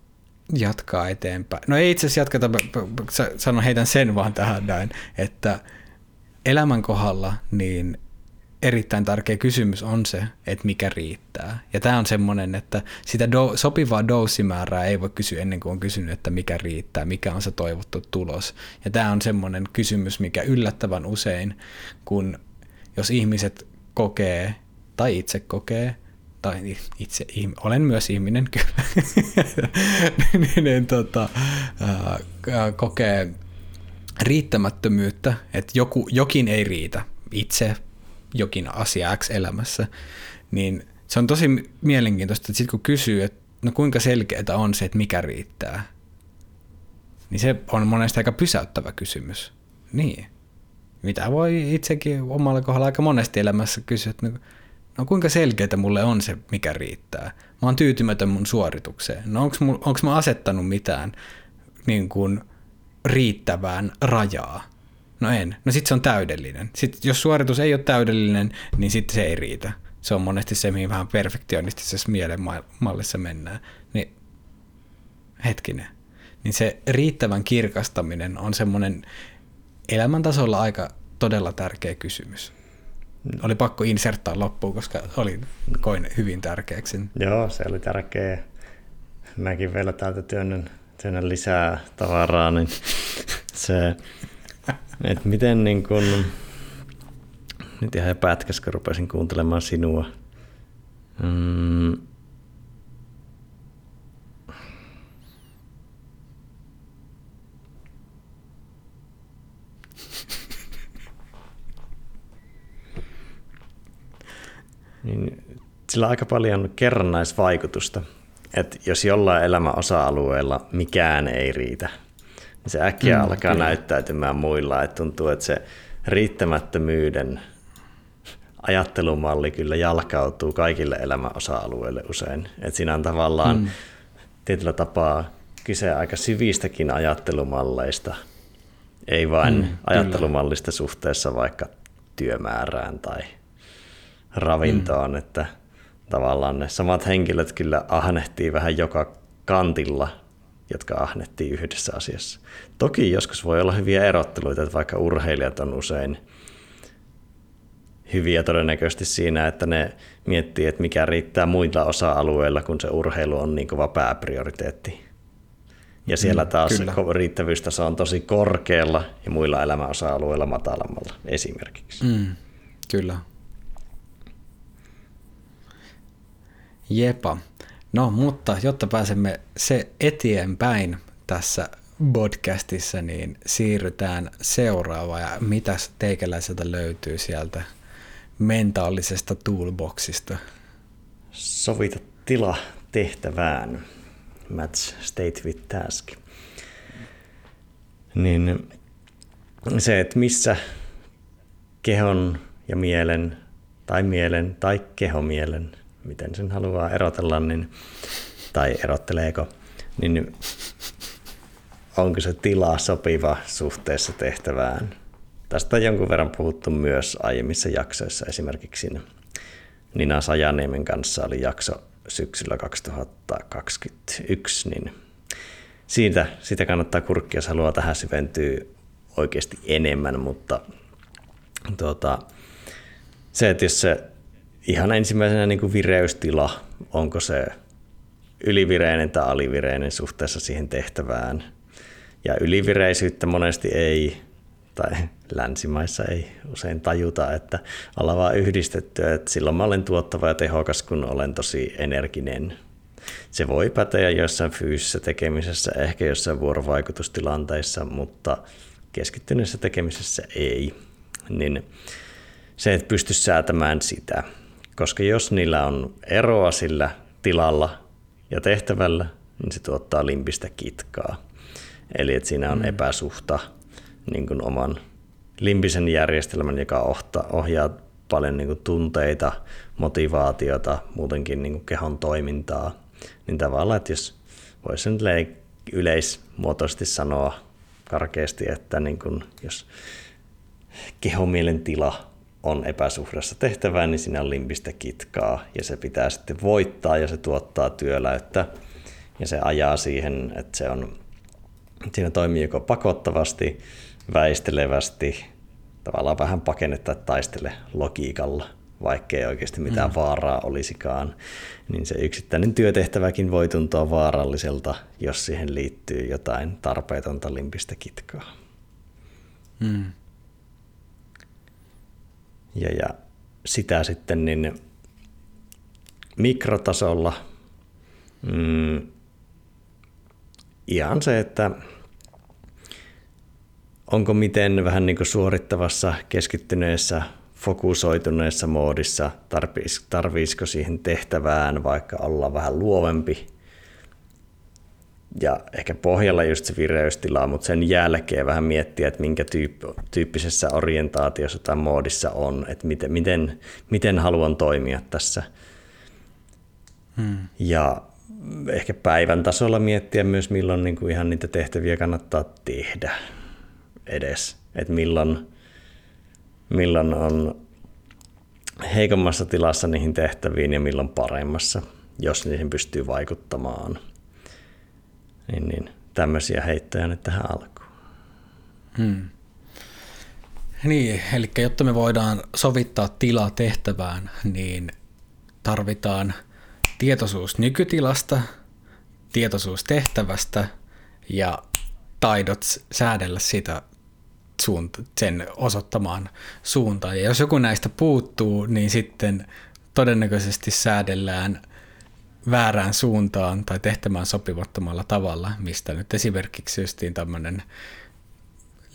jatkaa eteenpäin. No ei itse asiassa jatketa, sanon heitän sen vaan tähän näin, että elämän kohdalla niin erittäin tärkeä kysymys on se, että mikä riittää. Ja tämä on semmoinen, että sitä do- sopivaa dosimäärää ei voi kysyä ennen kuin on kysynyt, että mikä riittää, mikä on se toivottu tulos. Ja tämä on semmoinen kysymys, mikä yllättävän usein, kun jos ihmiset kokee tai itse kokee, tai itse olen myös ihminen kyllä, niin, niin tota, ää, kokee riittämättömyyttä, että joku, jokin ei riitä, itse jokin asia X elämässä, niin se on tosi mielenkiintoista, että sitten kun kysyy, että no kuinka selkeää on se, että mikä riittää, niin se on monesti aika pysäyttävä kysymys. Niin. Mitä voi itsekin omalla kohdalla aika monesti elämässä kysyä, että no, no kuinka selkeää mulle on se, mikä riittää. Mä oon tyytymätön mun suoritukseen. No onko mä asettanut mitään niin kuin riittävään rajaa? No en. No sitten se on täydellinen. Sitten jos suoritus ei ole täydellinen, niin sitten se ei riitä. Se on monesti se, mihin vähän perfektionistisessa mielenmallissa mennään. Niin hetkinen. Niin se riittävän kirkastaminen on semmoinen elämäntasolla aika todella tärkeä kysymys. Oli pakko inserttaa loppuun, koska oli koin hyvin tärkeäksi. Joo, se oli tärkeä. Mäkin vielä täältä työnnän, työnnän lisää tavaraa, niin se et miten niin kun, nyt ihan pätkäs, kun rupesin kuuntelemaan sinua. Mm. niin sillä on aika paljon kerrannaisvaikutusta. Että jos jollain elämän osa-alueella mikään ei riitä, se äkkiä mm, alkaa kyllä. näyttäytymään muilla. Että tuntuu, että se riittämättömyyden ajattelumalli kyllä jalkautuu kaikille elämän osa-alueille usein. Että siinä on tavallaan mm. tietyllä tapaa kyse aika syvistäkin ajattelumalleista, ei vain mm, ajattelumallista kyllä. suhteessa vaikka työmäärään tai ravintoon, mm. että tavallaan ne samat henkilöt kyllä ahnehtii vähän joka kantilla jotka ahnettiin yhdessä asiassa. Toki joskus voi olla hyviä erotteluita, että vaikka urheilijat on usein hyviä todennäköisesti siinä, että ne miettii, että mikä riittää muilla osa-alueilla, kun se urheilu on niin kova pääprioriteetti. Ja siellä mm, taas kyllä. se riittävyystaso on tosi korkealla ja muilla elämäosa-alueilla matalammalla esimerkiksi. Mm, kyllä. Jepa. No, mutta jotta pääsemme se eteenpäin tässä podcastissa, niin siirrytään seuraavaan. Ja mitäs teikäläiseltä löytyy sieltä mentaalisesta toolboxista? Sovita tila tehtävään. Match state with task. Niin se, että missä kehon ja mielen tai mielen tai kehomielen miten sen haluaa erotella, niin, tai erotteleeko, niin onko se tila sopiva suhteessa tehtävään. Tästä on jonkun verran puhuttu myös aiemmissa jaksoissa, esimerkiksi Nina Sajaniemen kanssa oli jakso syksyllä 2021, niin siitä, siitä kannattaa kurkkia, jos haluaa tähän syventyä oikeasti enemmän, mutta tuota, se, että jos se ihan ensimmäisenä niin kuin vireystila, onko se ylivireinen tai alivireinen suhteessa siihen tehtävään. Ja ylivireisyyttä monesti ei, tai länsimaissa ei usein tajuta, että ollaan vaan yhdistetty, että silloin mä olen tuottava ja tehokas, kun olen tosi energinen. Se voi päteä jossain fyysisessä tekemisessä, ehkä jossain vuorovaikutustilanteissa, mutta keskittyneessä tekemisessä ei. Niin se, että pystyisi säätämään sitä, koska jos niillä on eroa sillä tilalla ja tehtävällä, niin se tuottaa limpistä kitkaa. Eli että siinä on mm. epäsuhta niin kuin oman limpisen järjestelmän, joka ohjaa paljon niin kuin tunteita, motivaatiota, muutenkin niin kuin kehon toimintaa. Niin tavallaan, että jos voisi nyt yleismuotoisesti sanoa karkeasti, että niin kuin jos kehomielen tila on epäsuhdassa tehtävää, niin siinä on limpistä kitkaa ja se pitää sitten voittaa ja se tuottaa työläyttä ja se ajaa siihen, että se on, siinä toimii joko pakottavasti, väistelevästi, tavallaan vähän pakene tai taistele logiikalla, vaikkei oikeasti mitään mm. vaaraa olisikaan, niin se yksittäinen työtehtäväkin voi tuntua vaaralliselta, jos siihen liittyy jotain tarpeetonta limpistä kitkaa. Mm. Ja, ja sitä sitten niin mikrotasolla mm, ihan se, että onko miten vähän niin kuin suorittavassa, keskittyneessä, fokusoituneessa moodissa, tarviisiko siihen tehtävään vaikka olla vähän luovempi ja ehkä pohjalla just se vireystila, mutta sen jälkeen vähän miettiä, että minkä tyyppisessä orientaatiossa tai moodissa on, että miten, miten, miten haluan toimia tässä. Hmm. Ja ehkä päivän tasolla miettiä myös, milloin niin kuin ihan niitä tehtäviä kannattaa tehdä edes. Että milloin, milloin on heikommassa tilassa niihin tehtäviin ja milloin paremmassa, jos niihin pystyy vaikuttamaan. Niin, niin tämmöisiä heittoja nyt tähän alkuun. Hmm. Niin, eli jotta me voidaan sovittaa tila tehtävään, niin tarvitaan tietoisuus nykytilasta, tietoisuus tehtävästä ja taidot säädellä sitä suunta, sen osoittamaan suuntaan. Ja jos joku näistä puuttuu, niin sitten todennäköisesti säädellään väärään suuntaan tai tehtämään sopivattomalla tavalla, mistä nyt esimerkiksi justiin tämmöinen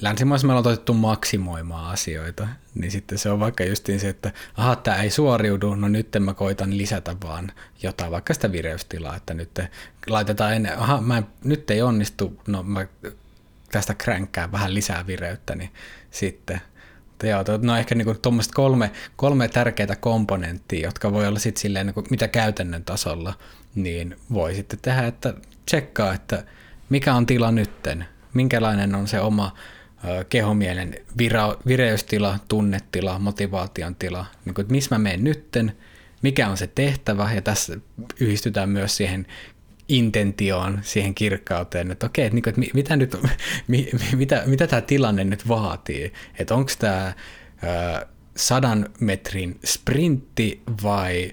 länsimaissa meillä on otettu maksimoimaan asioita, niin sitten se on vaikka justiin se, että aha, tämä ei suoriudu, no nyt mä koitan lisätä vaan jotain, vaikka sitä vireystilaa, että nyt laitetaan ennen, aha, mä en, nyt ei onnistu, no mä tästä kränkkään vähän lisää vireyttä, niin sitten joo, no ehkä niin tuommoiset kolme, kolme tärkeää komponenttia, jotka voi olla sitten silleen, niin kuin, mitä käytännön tasolla, niin voi sitten tehdä, että tsekkaa, että mikä on tila nytten, minkälainen on se oma kehomielen vira, vireystila, tunnetila, motivaation tila, niin kuin, että missä mä menen nytten, mikä on se tehtävä, ja tässä yhdistytään myös siihen intentioon, siihen kirkkauteen, että okei, että, niin kuin, että mitä, nyt, mitä, mitä tämä tilanne nyt vaatii, että onko tämä sadan metrin sprintti vai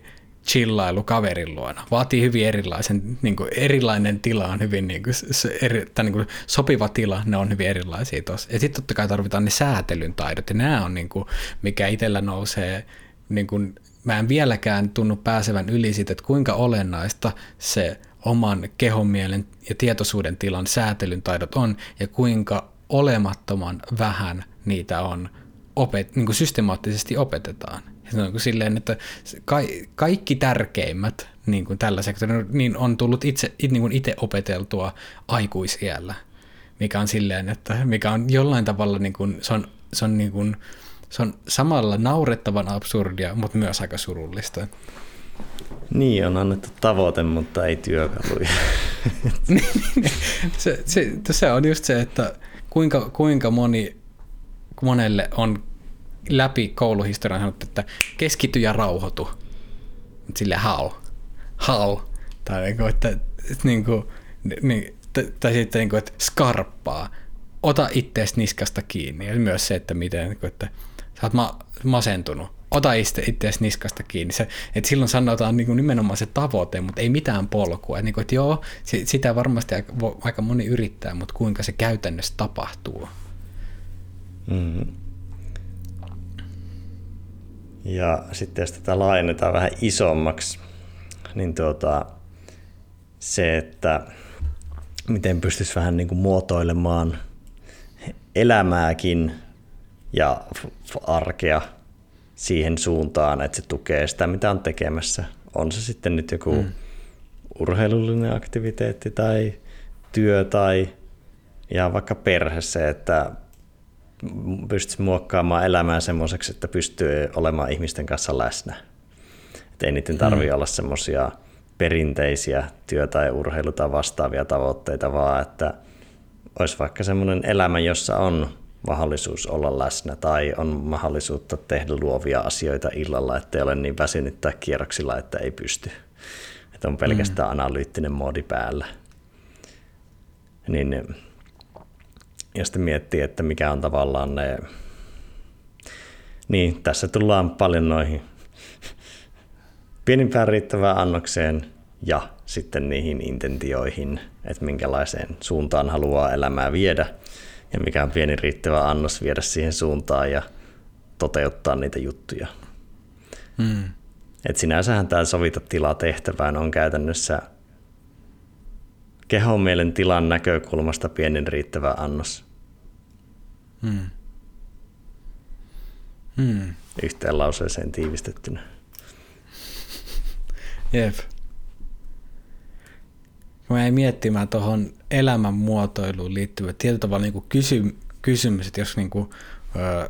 chillailu kaverin luona. Vaatii hyvin erilaisen, niin kuin erilainen tila on hyvin niin kuin, eri, tai niin kuin sopiva tila, ne on hyvin erilaisia tuossa. Ja sitten totta kai tarvitaan ne säätelyn taidot, ja nämä on niin kuin, mikä itsellä nousee, niin kuin, mä en vieläkään tunnu pääsevän yli siitä, että kuinka olennaista se oman kehon, mielen ja tietoisuuden tilan säätelyn taidot on, ja kuinka olemattoman vähän niitä on opet, niin kuin systemaattisesti opetetaan. Se on silleen, että kaikki tärkeimmät niin kuin tällä sektorilla niin on tullut itse, niin kuin itse opeteltua aikuisiellä, mikä on silleen, että mikä on jollain tavalla, niin kuin, se on, se on, niin kuin, se on samalla naurettavan absurdia, mutta myös aika surullista. Niin, on annettu tavoite, mutta ei työkaluja. se, se, se on just se, että kuinka, kuinka moni, monelle on läpi kouluhistorian sanottu, että keskity ja rauhoitu. Sille how? How? Tai niin kuin, että, niin kuin, niin, tai sitten niin kuin, että skarppaa. Ota ittees niskasta kiinni. Ja myös se, että miten, niin kuin, että sä oot ma- masentunut. Ota itse, ittees niskasta kiinni. Se, että silloin sanotaan niin kuin nimenomaan se tavoite, mutta ei mitään polkua. Että, niin kuin, että joo, sitä varmasti aika, aika moni yrittää, mutta kuinka se käytännössä tapahtuu. Mm-hmm. Ja sitten jos tätä laajennetaan vähän isommaksi, niin tuota, se, että miten pystyisi vähän niin kuin muotoilemaan elämääkin ja arkea siihen suuntaan, että se tukee sitä, mitä on tekemässä. On se sitten nyt joku mm. urheilullinen aktiviteetti tai työ tai ja vaikka perhe se, että pystyisi muokkaamaan elämää semmoiseksi, että pystyy olemaan ihmisten kanssa läsnä. Et ei niiden tarvitse hmm. olla semmoisia perinteisiä työ- tai urheilu- tai vastaavia tavoitteita, vaan että olisi vaikka semmoinen elämä, jossa on mahdollisuus olla läsnä tai on mahdollisuutta tehdä luovia asioita illalla, ettei ole niin väsynyt kierroksilla, että ei pysty. Että on pelkästään mm. analyyttinen moodi päällä. Niin, ja sitten miettii, että mikä on tavallaan ne... Niin, tässä tullaan paljon noihin pienimpään riittävään annokseen ja sitten niihin intentioihin, että minkälaiseen suuntaan haluaa elämää viedä ja mikä on pieni riittävä annos viedä siihen suuntaan ja toteuttaa niitä juttuja. Hmm. Et sinänsähän tämä sovita tilaa tehtävään on käytännössä kehon mielen tilan näkökulmasta pienin riittävä annos. Hmm. Hmm. Yhteen lauseeseen tiivistettynä. Jep. Mä jäin miettimään tuohon elämänmuotoiluun liittyvä tietyllä tavalla niin kysy, kysymys, että jos niin kuin, ö,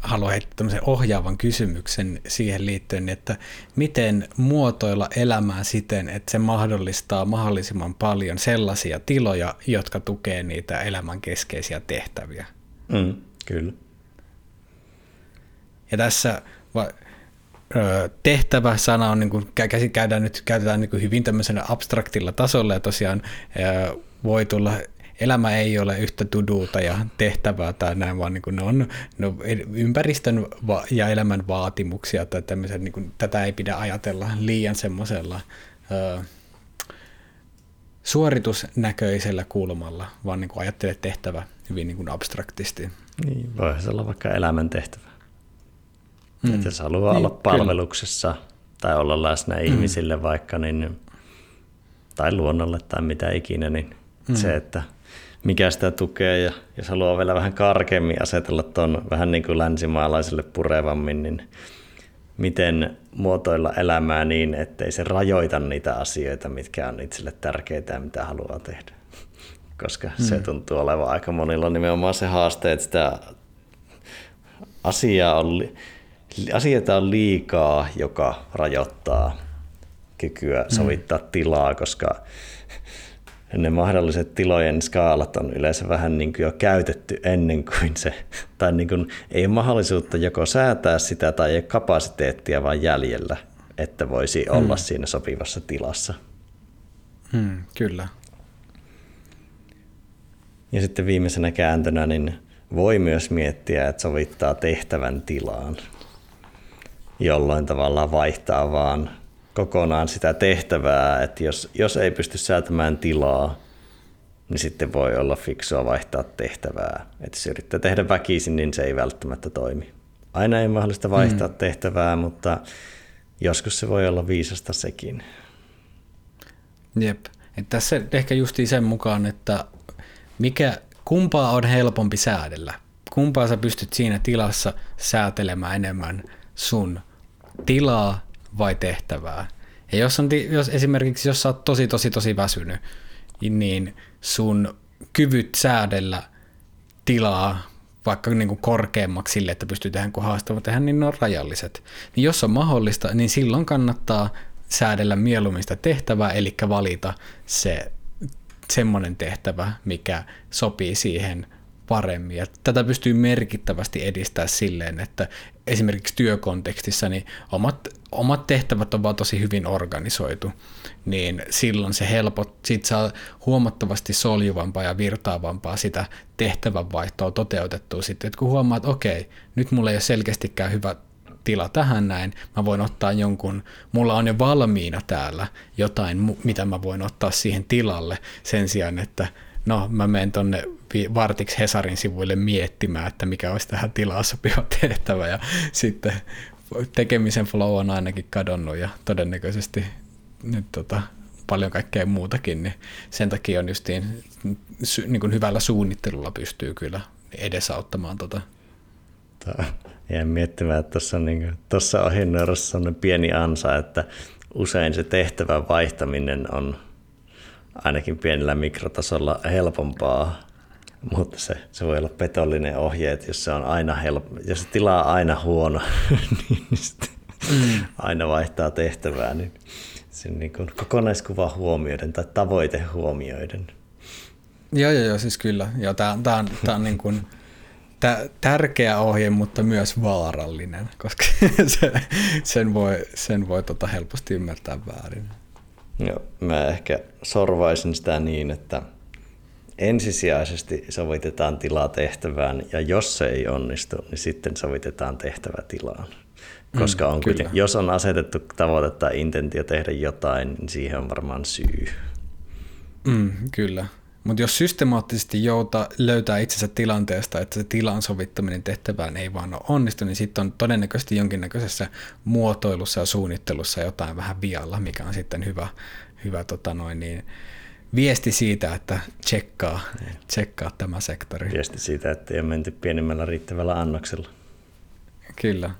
haluaa heittää tämmöisen ohjaavan kysymyksen siihen liittyen, että miten muotoilla elämää siten, että se mahdollistaa mahdollisimman paljon sellaisia tiloja, jotka tukee niitä elämän keskeisiä tehtäviä. Mm, kyllä. Ja tässä tehtävä-sana on, niin kuin, käydään nyt, käytetään niin kuin hyvin tämmöisenä abstraktilla tasolla ja tosiaan voi tulla elämä ei ole yhtä tuduuta ja tehtävää tai näin, vaan niin kuin ne on ne on ympäristön ja elämän vaatimuksia tai tämmöisen, niin kuin, tätä ei pidä ajatella liian semmoisella suoritusnäköisellä kulmalla, vaan niin kuin ajattele tehtävä hyvin niin kuin abstraktisti. Niin, voi olla vaikka elämän tehtävä. Mm. Että jos haluaa niin, olla palveluksessa kyllä. tai olla läsnä mm. ihmisille vaikka, niin, tai luonnolle tai mitä ikinä, niin mm. se, että mikä sitä tukee ja jos haluaa vielä vähän karkeammin asetella tuon vähän niin kuin länsimaalaisille purevammin, niin miten muotoilla elämää niin, ettei se rajoita niitä asioita, mitkä on itselle tärkeitä ja mitä haluaa tehdä. Koska mm. se tuntuu olevan aika monilla nimenomaan se haaste, että sitä asiaa on asioita on liikaa, joka rajoittaa kykyä mm. sovittaa mm. tilaa, koska ne mahdolliset tilojen skaalat on yleensä vähän niin kuin jo käytetty ennen kuin se, tai niin kuin ei ole mahdollisuutta joko säätää sitä tai ei ole kapasiteettia vaan jäljellä, että voisi mm. olla siinä sopivassa tilassa. Mm, kyllä. Ja sitten viimeisenä kääntönä niin voi myös miettiä, että sovittaa tehtävän tilaan jolloin tavallaan vaihtaa vaan kokonaan sitä tehtävää, että jos, jos ei pysty säätämään tilaa, niin sitten voi olla fiksua vaihtaa tehtävää. Että jos yrittää tehdä väkisin, niin se ei välttämättä toimi. Aina ei mahdollista vaihtaa mm. tehtävää, mutta joskus se voi olla viisasta sekin. Jep. Et tässä ehkä justiin sen mukaan, että mikä, kumpaa on helpompi säädellä. Kumpaa sä pystyt siinä tilassa säätelemään enemmän sun tilaa vai tehtävää. Ja jos, on, jos esimerkiksi jos sä oot tosi tosi tosi väsynyt, niin sun kyvyt säädellä tilaa vaikka niin kuin korkeammaksi sille, että pystyy tehdä kuin haastava tehdä, niin ne on rajalliset. Niin jos on mahdollista, niin silloin kannattaa säädellä mieluummin sitä tehtävää, eli valita se semmoinen tehtävä, mikä sopii siihen paremmin. Ja tätä pystyy merkittävästi edistämään silleen, että esimerkiksi työkontekstissa niin omat, omat tehtävät on vaan tosi hyvin organisoitu, niin silloin se helpot, sit saa huomattavasti soljuvampaa ja virtaavampaa sitä tehtävänvaihtoa toteutettua sitten, että kun huomaat, että okei, nyt mulla ei ole selkeästikään hyvä tila tähän näin, mä voin ottaa jonkun, mulla on jo valmiina täällä jotain, mitä mä voin ottaa siihen tilalle sen sijaan, että no mä menen tonne vartiksi Hesarin sivuille miettimään, että mikä olisi tähän tilaa sopiva tehtävä ja sitten tekemisen flow on ainakin kadonnut ja todennäköisesti nyt tota, paljon kaikkea muutakin, niin sen takia on justiin niin kuin hyvällä suunnittelulla pystyy kyllä edesauttamaan tota. Jäin miettimään, että tuossa, niin tuossa ohjenuorassa on pieni ansa, että usein se tehtävän vaihtaminen on ainakin pienellä mikrotasolla helpompaa, mutta se, se voi olla petollinen ohje, että jos se on aina helppo, jos se tila on aina huono, niin mm. aina vaihtaa tehtävää, niin sen niin kuin kokonaiskuva huomioiden tai tavoite huomioiden. Joo, joo, joo, siis kyllä. Joo, tämä, tämä on, tämä on niin kuin, tä- tärkeä ohje, mutta myös vaarallinen, koska se, sen voi, sen voi tota helposti ymmärtää väärin. Joo, mä ehkä sorvaisin sitä niin, että ensisijaisesti sovitetaan tilaa tehtävään, ja jos se ei onnistu, niin sitten sovitetaan tehtävä tilaan. Koska mm, on kyllä. jos on asetettu tavoite tai intentio tehdä jotain, niin siihen on varmaan syy. Mm, kyllä. Mutta jos systemaattisesti jouta löytää itsensä tilanteesta, että se tilan sovittaminen tehtävään ei vaan ole onnistu, niin sitten on todennäköisesti jonkinnäköisessä muotoilussa ja suunnittelussa jotain vähän vialla, mikä on sitten hyvä, hyvä tota noin, niin, viesti siitä, että tsekkaa, tsekkaa tämä sektori. Viesti siitä, että ei ole menty pienemmällä riittävällä annoksella. Kyllä.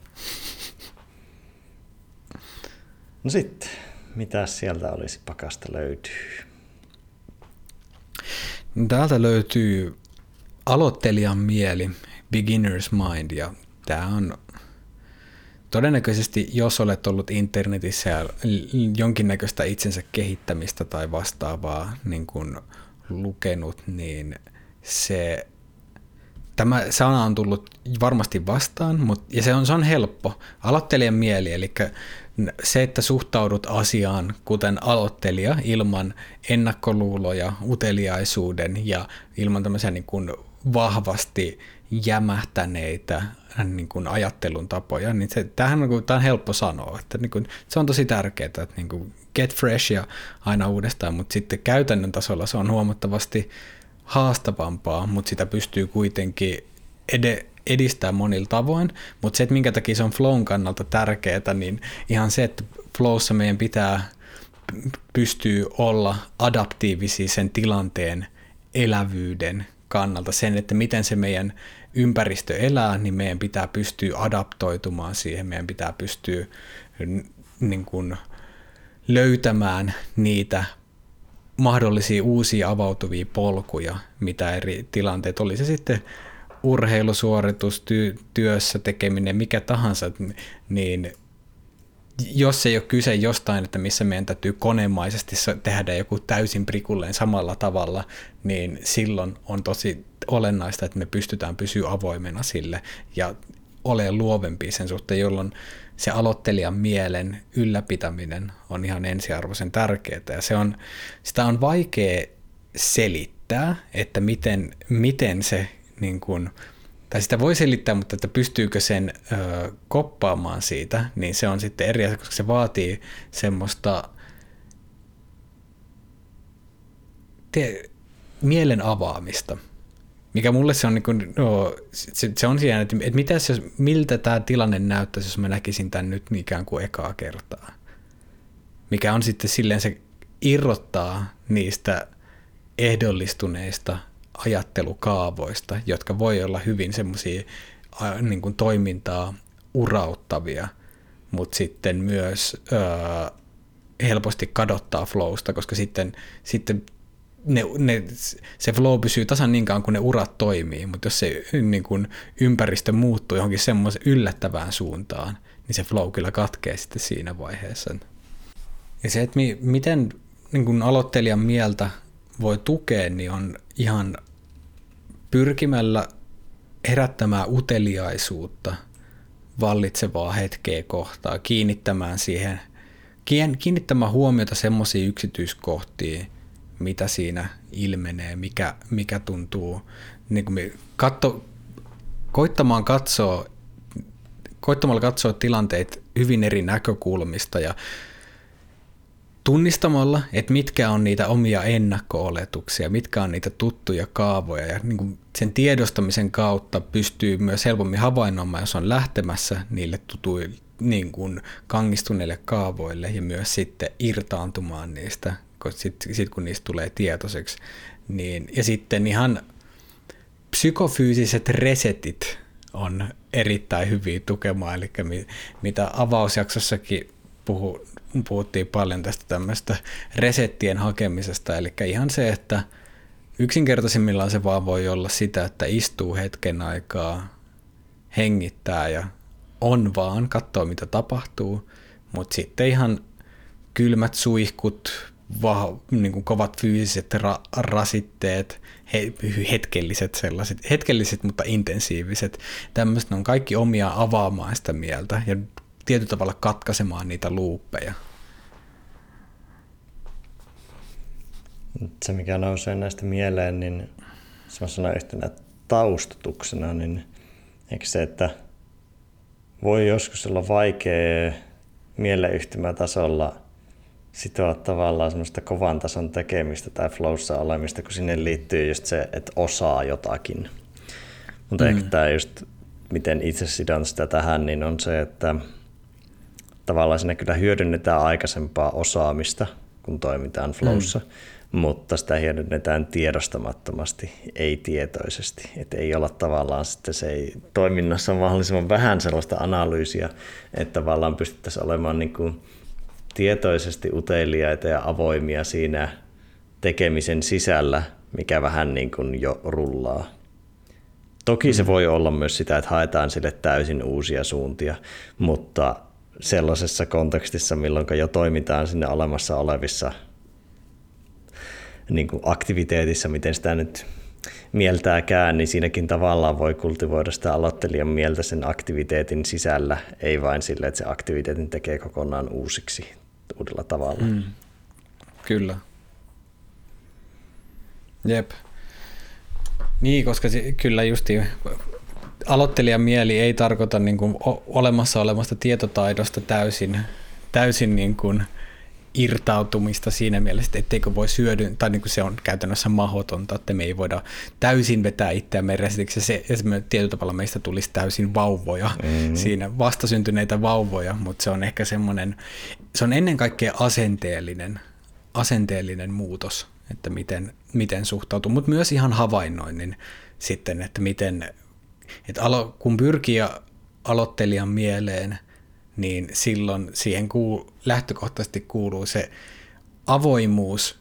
No sitten, mitä sieltä olisi pakasta löytyy? Täältä löytyy aloittelijan mieli, beginner's mind, ja tämä on todennäköisesti, jos olet ollut internetissä ja jonkinnäköistä itsensä kehittämistä tai vastaavaa niin kuin lukenut, niin se, tämä sana on tullut varmasti vastaan, mutta, ja se on, se on helppo. Aloittelijan mieli, eli se, että suhtaudut asiaan kuten aloittelija ilman ennakkoluuloja, uteliaisuuden ja ilman tämmöisiä niin kuin vahvasti jämähtäneitä niin kuin ajattelun tapoja, niin se, tämähän on, tämä on helppo sanoa, että niin kuin, se on tosi tärkeää, että niin kuin get fresh ja aina uudestaan, mutta sitten käytännön tasolla se on huomattavasti haastavampaa, mutta sitä pystyy kuitenkin ed- edistää monilla tavoin, mutta se, että minkä takia se on flown kannalta tärkeää, niin ihan se, että flowssa meidän pitää pystyy olla adaptiivisia sen tilanteen elävyyden kannalta, sen, että miten se meidän ympäristö elää, niin meidän pitää pystyä adaptoitumaan siihen, meidän pitää pystyä niin kuin, löytämään niitä mahdollisia uusia avautuvia polkuja, mitä eri tilanteet oli se sitten urheilusuoritus, ty- työssä tekeminen, mikä tahansa, niin jos ei ole kyse jostain, että missä meidän täytyy konemaisesti tehdä joku täysin prikulleen samalla tavalla, niin silloin on tosi olennaista, että me pystytään pysyä avoimena sille ja ole luovempi sen suhteen, jolloin se aloittelijan mielen ylläpitäminen on ihan ensiarvoisen tärkeää. Ja se on, sitä on vaikea selittää, että miten, miten se niin kuin, tai sitä voi selittää, mutta että pystyykö sen ö, koppaamaan siitä, niin se on sitten eri asia, koska se vaatii semmoista te, mielen avaamista, mikä mulle se on, niin kuin, no, se, se on siinä, että, että mitä jos, miltä tämä tilanne näyttäisi, jos mä näkisin tämän nyt ikään kuin ekaa kertaa. Mikä on sitten silleen se irrottaa niistä ehdollistuneista ajattelukaavoista, jotka voi olla hyvin semmoisia niin kuin toimintaa urauttavia, mutta sitten myös öö, helposti kadottaa flowsta, koska sitten, sitten ne, ne, se flow pysyy tasan niin kauan, kun ne urat toimii, mutta jos se niin kuin ympäristö muuttuu johonkin semmoisen yllättävään suuntaan, niin se flow kyllä katkee sitten siinä vaiheessa. Ja se, että mi, miten niin kuin aloittelijan mieltä voi tukea, niin on ihan pyrkimällä herättämään uteliaisuutta vallitsevaa hetkeä kohtaa, kiinnittämään siihen, kiinnittämään huomiota semmoisiin yksityiskohtiin, mitä siinä ilmenee, mikä, mikä tuntuu, niin kuin katso, koittamaan katsoa, koittamalla katsoa tilanteet hyvin eri näkökulmista ja tunnistamalla, että mitkä on niitä omia ennakko-oletuksia, mitkä on niitä tuttuja kaavoja ja niin kuin sen tiedostamisen kautta pystyy myös helpommin havainnoimaan, jos on lähtemässä niille tutuille niin kuin kangistuneille kaavoille ja myös sitten irtaantumaan niistä, sitten sit kun niistä tulee tietoiseksi. Niin, ja sitten ihan psykofyysiset resetit on erittäin hyviä tukemaan, eli mitä avausjaksossakin puhu, puhuttiin paljon tästä tämmöistä resettien hakemisesta, eli ihan se, että yksinkertaisimmillaan se vaan voi olla sitä, että istuu hetken aikaa, hengittää ja on vaan, katsoo mitä tapahtuu, mutta sitten ihan kylmät suihkut, va, niin kuin kovat fyysiset ra, rasitteet, he, hetkelliset sellaiset, hetkelliset mutta intensiiviset. Tämmöiset on kaikki omia avaamaan sitä mieltä. Ja tietyllä tavalla katkaisemaan niitä luuppeja. Se, mikä nousee näistä mieleen, niin semmoisena yhtenä taustutuksena, niin eikö se, että voi joskus olla vaikea mieleyhtymätasolla sitoa tavallaan semmoista kovan tason tekemistä tai flowssa olemista, kun sinne liittyy just se, että osaa jotakin. Mutta mm. ehkä tämä just, miten itse sidon sitä tähän, niin on se, että tavallaan siinä kyllä hyödynnetään aikaisempaa osaamista, kun toimitaan flowssa. Mm mutta sitä hyödynnetään tiedostamattomasti, ei tietoisesti. Että ei olla tavallaan sitten se ei, toiminnassa on mahdollisimman vähän sellaista analyysiä, että tavallaan pystyttäisiin olemaan niin kuin tietoisesti uteliaita ja avoimia siinä tekemisen sisällä, mikä vähän niin kuin jo rullaa. Toki se mm. voi olla myös sitä, että haetaan sille täysin uusia suuntia, mutta sellaisessa kontekstissa, milloin jo toimitaan sinne olemassa olevissa niin kuin aktiviteetissa, miten sitä nyt mieltääkään, niin siinäkin tavallaan voi kultivoida sitä aloittelijan mieltä sen aktiviteetin sisällä, ei vain sille, että se aktiviteetin tekee kokonaan uusiksi uudella tavalla. Mm. Kyllä. Jep. Niin, koska se, kyllä justi aloittelijan mieli ei tarkoita niin kuin olemassa olemasta tietotaidosta täysin, täysin niin kuin – irtautumista siinä mielessä, etteikö voi syödyn, tai niin kuin se on käytännössä mahdotonta, että me ei voida täysin vetää itseämme resitiksi. Se, ja se tietyllä tavalla meistä tulisi täysin vauvoja mm-hmm. siinä, vastasyntyneitä vauvoja, mutta se on ehkä semmoinen, se on ennen kaikkea asenteellinen, asenteellinen muutos, että miten, miten suhtautuu, mutta myös ihan havainnoinnin sitten, että miten, että alo, kun pyrkii aloittelijan mieleen – niin silloin siihen kuul, lähtökohtaisesti kuuluu se avoimuus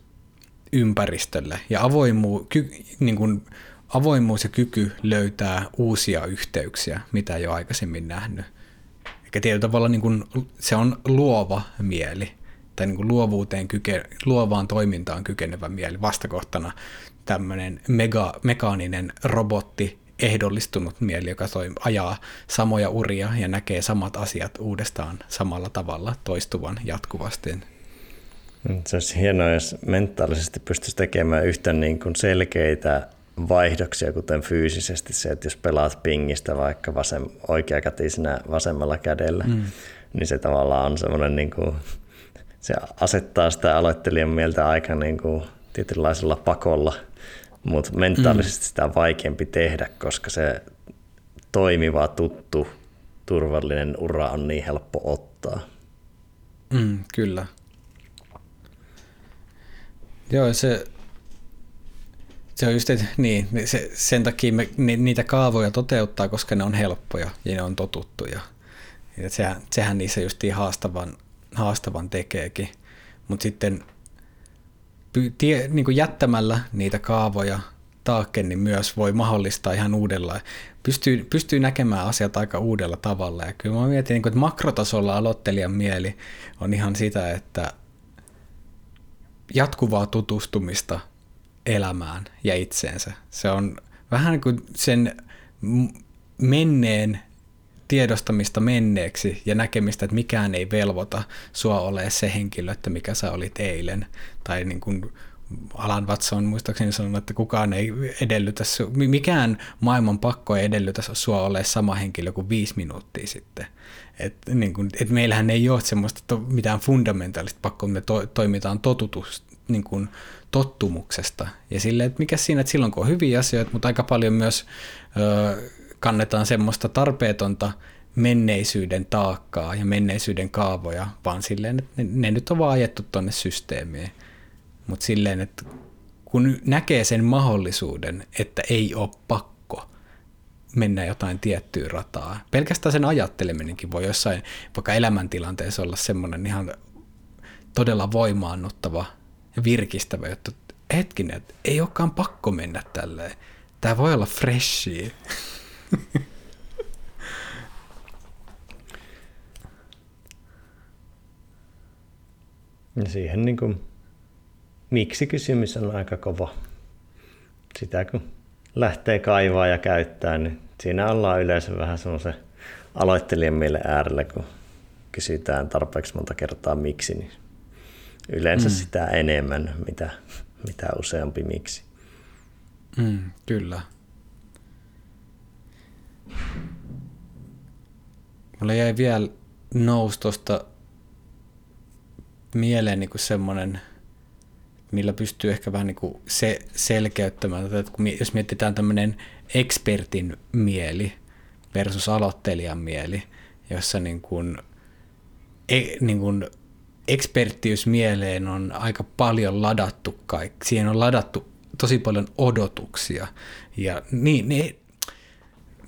ympäristölle ja avoimu, ky, niin kuin avoimuus ja kyky löytää uusia yhteyksiä, mitä ei ole aikaisemmin nähnyt. Eikä tietyllä tavalla niin kuin, se on luova mieli tai niin kuin luovuuteen kyke, luovaan toimintaan kykenevä mieli. Vastakohtana tämmöinen mega, mekaaninen robotti, ehdollistunut mieli, joka toi, ajaa samoja uria ja näkee samat asiat uudestaan samalla tavalla toistuvan jatkuvasti. Se olisi hienoa, jos mentaalisesti pystyisi tekemään yhtä niin kuin selkeitä vaihdoksia, kuten fyysisesti se, että jos pelaat pingistä vaikka vasem, oikeakätisenä vasemmalla kädellä, mm. niin se tavallaan on semmoinen, niin kuin, se asettaa sitä aloittelijan mieltä aika niin kuin tietynlaisella pakolla – mutta mentaalisesti mm. sitä on vaikeampi tehdä, koska se toimiva, tuttu, turvallinen ura on niin helppo ottaa. Mm, kyllä. Joo, se, se on just, että niin, se, sen takia me niitä kaavoja toteuttaa, koska ne on helppoja ja ne on totuttuja. Ja sehän, sehän niissä just haastavan, haastavan tekeekin. Mutta sitten tie, niin jättämällä niitä kaavoja taakken, niin myös voi mahdollistaa ihan uudella. Pystyy, pystyy näkemään asiat aika uudella tavalla. Ja kyllä mä mietin, niin että makrotasolla aloittelijan mieli on ihan sitä, että jatkuvaa tutustumista elämään ja itseensä. Se on vähän niin kuin sen menneen tiedostamista menneeksi ja näkemistä, että mikään ei velvoita sua ole se henkilö, että mikä sä olit eilen. Tai niin kuin Alan Watson muistaakseni sanonut, että kukaan ei edellytä, mikään maailman pakko ei edellytä sua ole sama henkilö kuin viisi minuuttia sitten. Et, niin kun, et meillähän ei ole semmoista to, mitään fundamentaalista pakkoa, me to, toimitaan totutus, niin kun, tottumuksesta. Ja sille, että mikä siinä, että silloin kun on hyviä asioita, mutta aika paljon myös ö, kannetaan semmoista tarpeetonta menneisyyden taakkaa ja menneisyyden kaavoja, vaan silleen, että ne, ne nyt on vaan ajettu tuonne systeemiin. Mutta silleen, että kun näkee sen mahdollisuuden, että ei ole pakko mennä jotain tiettyä rataa, pelkästään sen ajatteleminenkin voi jossain vaikka elämäntilanteessa olla semmoinen ihan todella voimaannuttava ja virkistävä että hetkinen, että ei olekaan pakko mennä tälleen. Tämä voi olla freshi. Ja siihen niin kuin miksi kysymys on aika kova. Sitä kun lähtee kaivaa ja käyttää, niin siinä ollaan yleensä vähän semmoisen aloittelijan mielen äärellä, kun kysytään tarpeeksi monta kertaa miksi, niin yleensä mm. sitä enemmän, mitä, mitä useampi miksi. Mm, kyllä. Mulle jäi vielä nousi tuosta mieleen niin semmoinen, millä pystyy ehkä vähän niin se selkeyttämään, että kun, jos mietitään tämmöinen ekspertin mieli versus aloittelijan mieli, jossa niin kuin, e, niin kuin eksperttiysmieleen on aika paljon ladattu kaikki. Siihen on ladattu tosi paljon odotuksia. Ja niin, ne,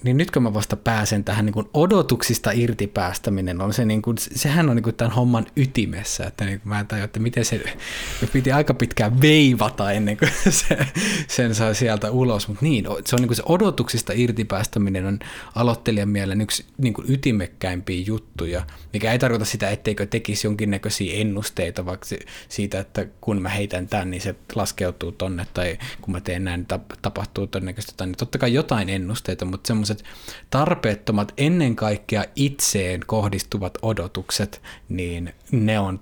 niin nyt kun mä vasta pääsen tähän niin kuin odotuksista irti päästäminen, on se niin kuin, sehän on niin kuin tämän homman ytimessä, että niin mä en tajua, että miten se, piti aika pitkään veivata ennen kuin se, sen saa sieltä ulos, mutta niin, se on niin kuin se odotuksista irti päästäminen on aloittelijan mielen yksi niin kuin ytimekkäimpiä juttuja, mikä ei tarkoita sitä, etteikö tekisi jonkinnäköisiä ennusteita, vaikka siitä, että kun mä heitän tämän, niin se laskeutuu tonne, tai kun mä teen näin, niin tapahtuu todennäköisesti, niin totta kai jotain ennusteita, mutta semmoisia semmoiset tarpeettomat ennen kaikkea itseen kohdistuvat odotukset, niin ne on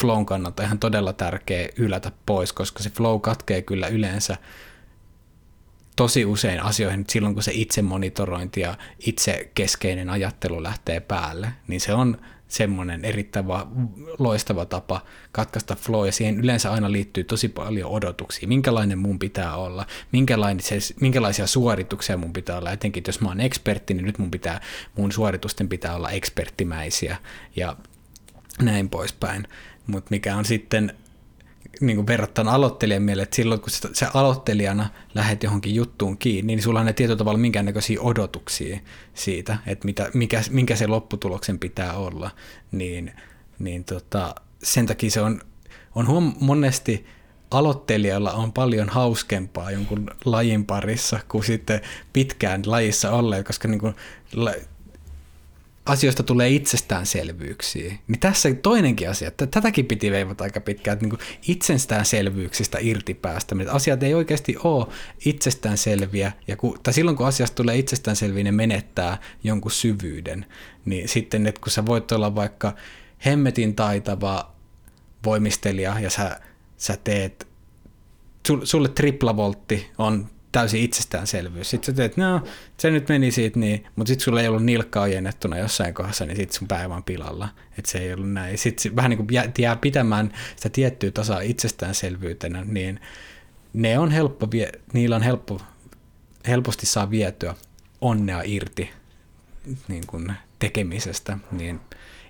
flown kannalta ihan todella tärkeä ylätä pois, koska se flow katkee kyllä yleensä tosi usein asioihin. Silloin, kun se itse monitorointi ja itse keskeinen ajattelu lähtee päälle, niin se on semmoinen erittäin loistava tapa katkaista flow, ja siihen yleensä aina liittyy tosi paljon odotuksia. Minkälainen mun pitää olla, minkälaisia suorituksia mun pitää olla, etenkin jos mä oon ekspertti, niin nyt mun, pitää, mun suoritusten pitää olla eksperttimäisiä, ja näin poispäin. Mutta mikä on sitten niin kuin verrattuna aloittelijan mieleen, että silloin kun sä aloittelijana lähdet johonkin juttuun kiinni, niin sulla on ne tietyllä tavalla minkäännäköisiä odotuksia siitä, että mitä, mikä, minkä se lopputuloksen pitää olla, niin, niin tota, sen takia se on, on huom- monesti aloittelijalla on paljon hauskempaa jonkun lajin parissa kuin sitten pitkään lajissa olleet, koska niin kuin, asioista tulee itsestäänselvyyksiä. Niin tässä toinenkin asia, että tätäkin piti veivata aika pitkään, että niin itsestäänselvyyksistä irti päästä. Että asiat ei oikeasti ole itsestäänselviä, ja kun, tai silloin kun asiasta tulee itsestäänselviä, ne menettää jonkun syvyyden. Niin sitten, että kun sä voit olla vaikka hemmetin taitava voimistelija, ja sä, sä teet, sulle triplavoltti on täysin itsestäänselvyys. Sitten sä teet, no se nyt meni siitä niin, mutta sitten sulla ei ollut nilkka ojennettuna jossain kohdassa, niin sitten sun päivä on pilalla. Että se ei ollut näin. Sitten vähän niin kuin jää, jää pitämään sitä tiettyä tasoa itsestäänselvyytenä, niin ne on helppo, niillä on helppo, helposti saa vietyä onnea irti niin kuin tekemisestä, niin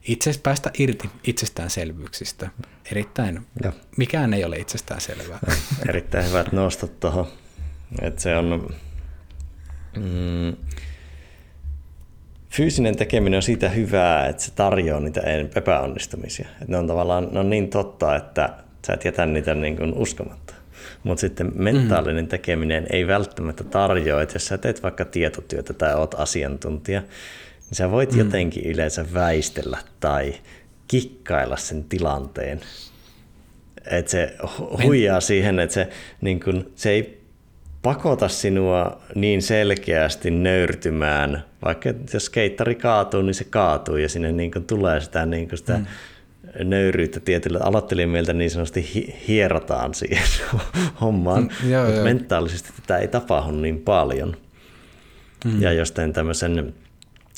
itse päästä irti itsestäänselvyyksistä. Erittäin, ja. mikään ei ole itsestäänselvää. Erittäin hyvät nostot tuohon et se on, mm, fyysinen tekeminen on siitä hyvää, että se tarjoaa niitä epäonnistumisia. Et ne on tavallaan ne on niin totta, että sä et jätä niitä niin kuin uskomatta. Mutta sitten mentaalinen mm. tekeminen ei välttämättä tarjoa, että jos sä teet vaikka tietotyötä tai oot asiantuntija, niin sä voit mm. jotenkin yleensä väistellä tai kikkailla sen tilanteen. Että se huijaa siihen, että se, niin kun, se ei pakota sinua niin selkeästi nöyrtymään, vaikka jos keittari kaatuu, niin se kaatuu ja sinne niin kuin tulee sitä, niin kuin sitä mm. nöyryyttä tietyllä aloittelijoilta niin sanotusti hi- hierotaan siihen hommaan, mm, joo, mutta joo. mentaalisesti tätä ei tapahdu niin paljon. Mm. Ja jos teen tämmöisen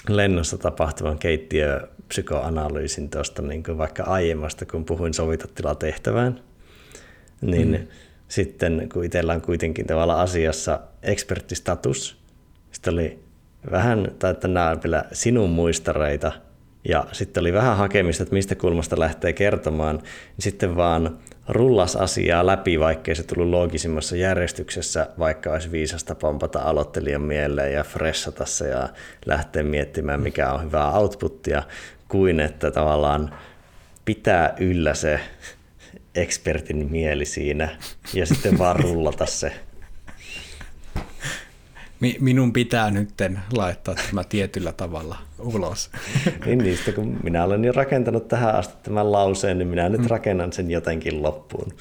lennossa tapahtuvan keittiöpsykoanalyysin tuosta niin vaikka aiemmasta, kun puhuin sovitatilatehtävään, niin mm sitten kun itsellä on kuitenkin tavallaan asiassa eksperttistatus, sitten oli vähän, tai että nämä on vielä sinun muistareita, ja sitten oli vähän hakemista, että mistä kulmasta lähtee kertomaan, niin sitten vaan rullas asiaa läpi, vaikkei se tullut loogisimmassa järjestyksessä, vaikka olisi viisasta pompata aloittelijan mieleen ja fressata se ja lähteä miettimään, mikä on hyvää outputtia, kuin että tavallaan pitää yllä se ekspertin mieli siinä ja sitten vaan rullata se. Minun pitää nyt laittaa tämä tietyllä tavalla ulos. niin niistä, kun minä olen jo rakentanut tähän asti tämän lauseen, niin minä nyt mm. rakennan sen jotenkin loppuun.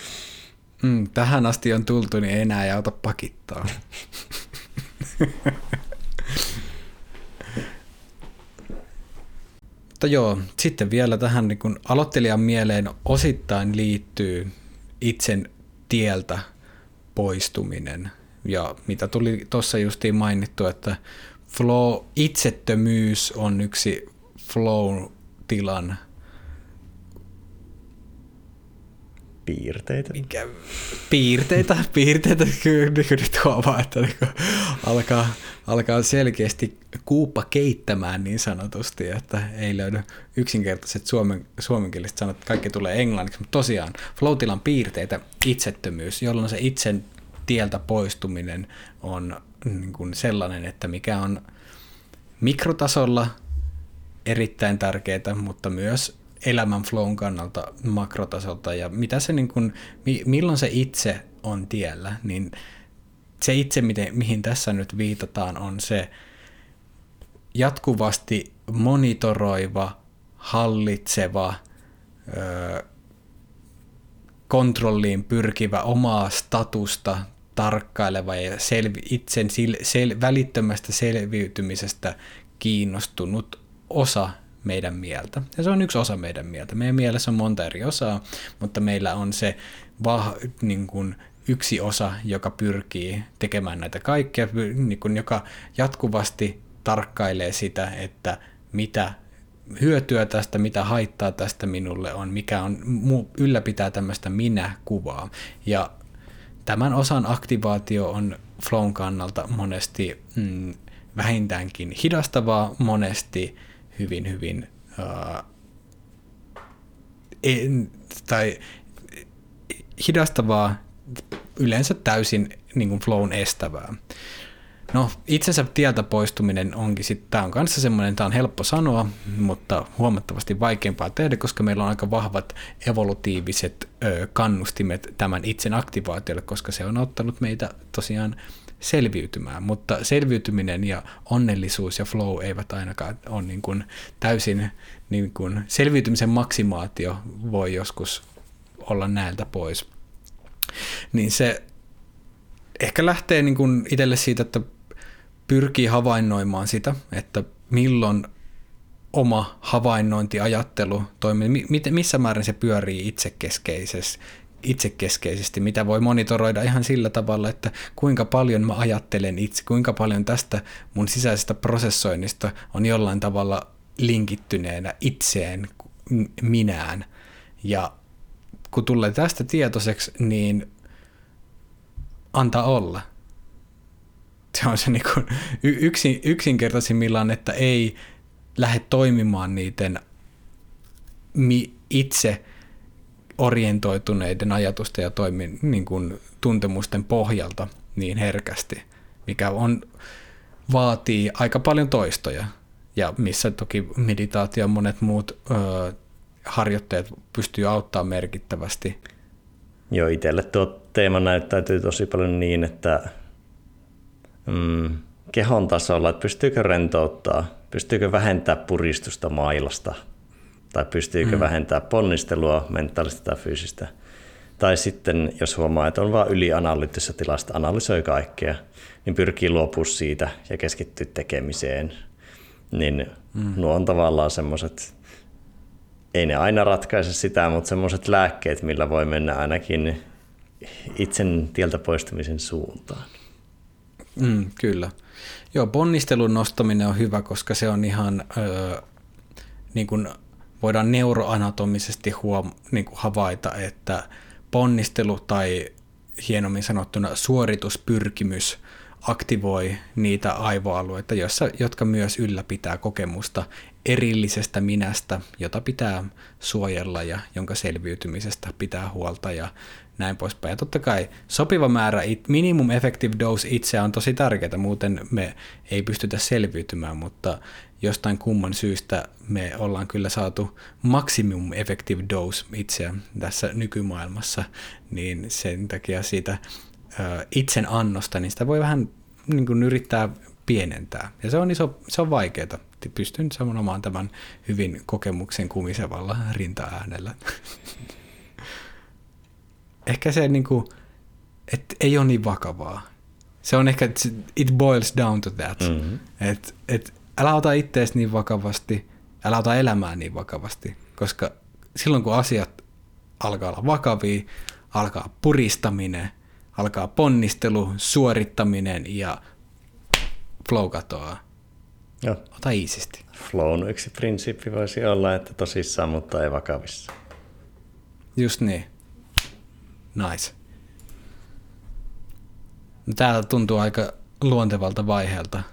Mm, tähän asti on tultu, niin ei enää auta pakittaa. Mutta joo, sitten vielä tähän niin kun aloittelijan mieleen osittain liittyy itsen tieltä poistuminen. Ja mitä tuli tuossa justiin mainittu, että flow, itsettömyys on yksi flow-tilan piirteitä. Mikä, piirteitä, piirteitä kyllä nyt huomaa, että niin alkaa, alkaa selkeästi kuuppa keittämään niin sanotusti, että ei löydy yksinkertaiset suomen, suomenkieliset sanat, kaikki tulee englanniksi, mutta tosiaan floatilan piirteitä, itsettömyys, jolloin se itsen tieltä poistuminen on niin kuin sellainen, että mikä on mikrotasolla erittäin tärkeää, mutta myös elämän flown kannalta makrotasolta ja mitä se niin kuin, milloin se itse on tiellä, niin se itse, miten, mihin tässä nyt viitataan, on se jatkuvasti monitoroiva, hallitseva, öö, kontrolliin pyrkivä omaa statusta tarkkaileva ja selvi, itsen sel, sel, välittömästä selviytymisestä kiinnostunut osa meidän mieltä. Ja se on yksi osa meidän mieltä. Meidän mielessä on monta eri osaa, mutta meillä on se vah, niin kuin yksi osa, joka pyrkii tekemään näitä kaikkea, niin kuin joka jatkuvasti tarkkailee sitä, että mitä hyötyä tästä, mitä haittaa tästä minulle on, mikä on, ylläpitää tämmöistä minä-kuvaa. Ja tämän osan aktivaatio on flown kannalta monesti mm, vähintäänkin hidastavaa, monesti hyvin, hyvin uh, en, tai hidastavaa, yleensä täysin niin kuin flown estävää. No itsensä tieltä poistuminen onkin sitten, tämä on kanssa semmoinen, tämä on helppo sanoa, mutta huomattavasti vaikeampaa tehdä, koska meillä on aika vahvat evolutiiviset ö, kannustimet tämän itsen aktivaatiolle, koska se on ottanut meitä tosiaan selviytymään, mutta selviytyminen ja onnellisuus ja flow eivät ainakaan ole niin kuin täysin, niin kuin selviytymisen maksimaatio voi joskus olla näiltä pois. Niin se ehkä lähtee niin kuin itselle siitä, että pyrkii havainnoimaan sitä, että milloin oma havainnointiajattelu toimii, missä määrin se pyörii itsekeskeisesti, itsekeskeisesti, mitä voi monitoroida ihan sillä tavalla, että kuinka paljon mä ajattelen itse, kuinka paljon tästä mun sisäisestä prosessoinnista on jollain tavalla linkittyneenä itseen, minään. Ja kun tulee tästä tietoiseksi, niin antaa olla. Se on se niin kuin yksin, yksinkertaisimmillaan, että ei lähde toimimaan niiden mi, itse orientoituneiden ajatusten ja toimin, niin kuin tuntemusten pohjalta niin herkästi, mikä on, vaatii aika paljon toistoja ja missä toki meditaatio ja monet muut ö, harjoitteet pystyy auttamaan merkittävästi. Joo, itselle tuo teema näyttäytyy tosi paljon niin, että mm, kehon tasolla, että pystyykö rentouttaa, pystyykö vähentää puristusta mailasta – tai pystyykö mm. vähentämään ponnistelua mentaalista tai fyysistä. Tai sitten, jos huomaa, että on vain ylianalyyttisessä tilasta, analysoi kaikkea, niin pyrkii luopua siitä ja keskittyä tekemiseen. Niin mm. nuo on tavallaan semmoiset, ei ne aina ratkaise sitä, mutta semmoiset lääkkeet, millä voi mennä ainakin itsen tieltä poistumisen suuntaan. Mm, kyllä. Joo, ponnistelun nostaminen on hyvä, koska se on ihan öö, niin kuin voidaan neuroanatomisesti huom- niin kuin havaita, että ponnistelu tai hienommin sanottuna suorituspyrkimys aktivoi niitä aivoalueita, joissa, jotka myös ylläpitää kokemusta erillisestä minästä, jota pitää suojella ja jonka selviytymisestä pitää huolta ja näin poispäin. Ja totta kai sopiva määrä, minimum effective dose itse on tosi tärkeää, muuten me ei pystytä selviytymään, mutta jostain kumman syystä me ollaan kyllä saatu maximum effective dose itseä tässä nykymaailmassa, niin sen takia siitä itsen annosta, niin sitä voi vähän niin kuin yrittää pienentää. Ja se on, iso, se on vaikeaa. Pystyn sanomaan tämän hyvin kokemuksen kumisevalla rintaäänellä. ehkä se niin kuin, että ei ole niin vakavaa. Se on ehkä, it boils down to that. Mm-hmm. Että et, älä ota ittees niin vakavasti, älä ota elämää niin vakavasti, koska silloin kun asiat alkaa olla vakavia, alkaa puristaminen, alkaa ponnistelu, suorittaminen ja flow katoaa. Joo. Ota iisisti. Flown yksi prinsiippi voisi olla, että tosissaan, mutta ei vakavissa. Just niin. Nice. No, täällä tuntuu aika luontevalta vaiheelta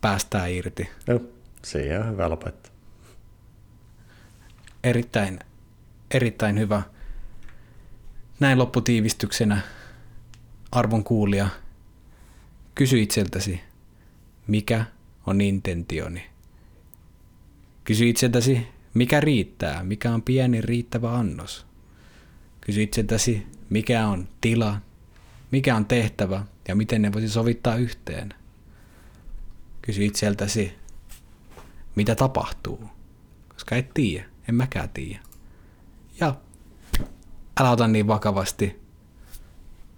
päästää irti. Joo, siihen on hyvä lopettaa. Erittäin, erittäin hyvä. Näin lopputiivistyksenä arvon kuulija, kysy itseltäsi, mikä on intentioni. Kysy itseltäsi, mikä riittää, mikä on pieni riittävä annos. Kysy itseltäsi, mikä on tila, mikä on tehtävä ja miten ne voisi sovittaa yhteen. Kysy itseltäsi, mitä tapahtuu, koska et tiedä, en mäkään tiedä. Ja älä ota niin vakavasti.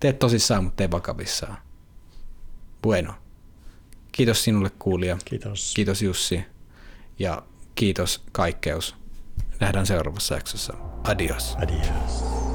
Tee tosissaan, mutta tee vakavissaan. Bueno. Kiitos sinulle kuulija. Kiitos. Kiitos Jussi. Ja kiitos kaikkeus. Nähdään seuraavassa jaksossa. Adios. Adios.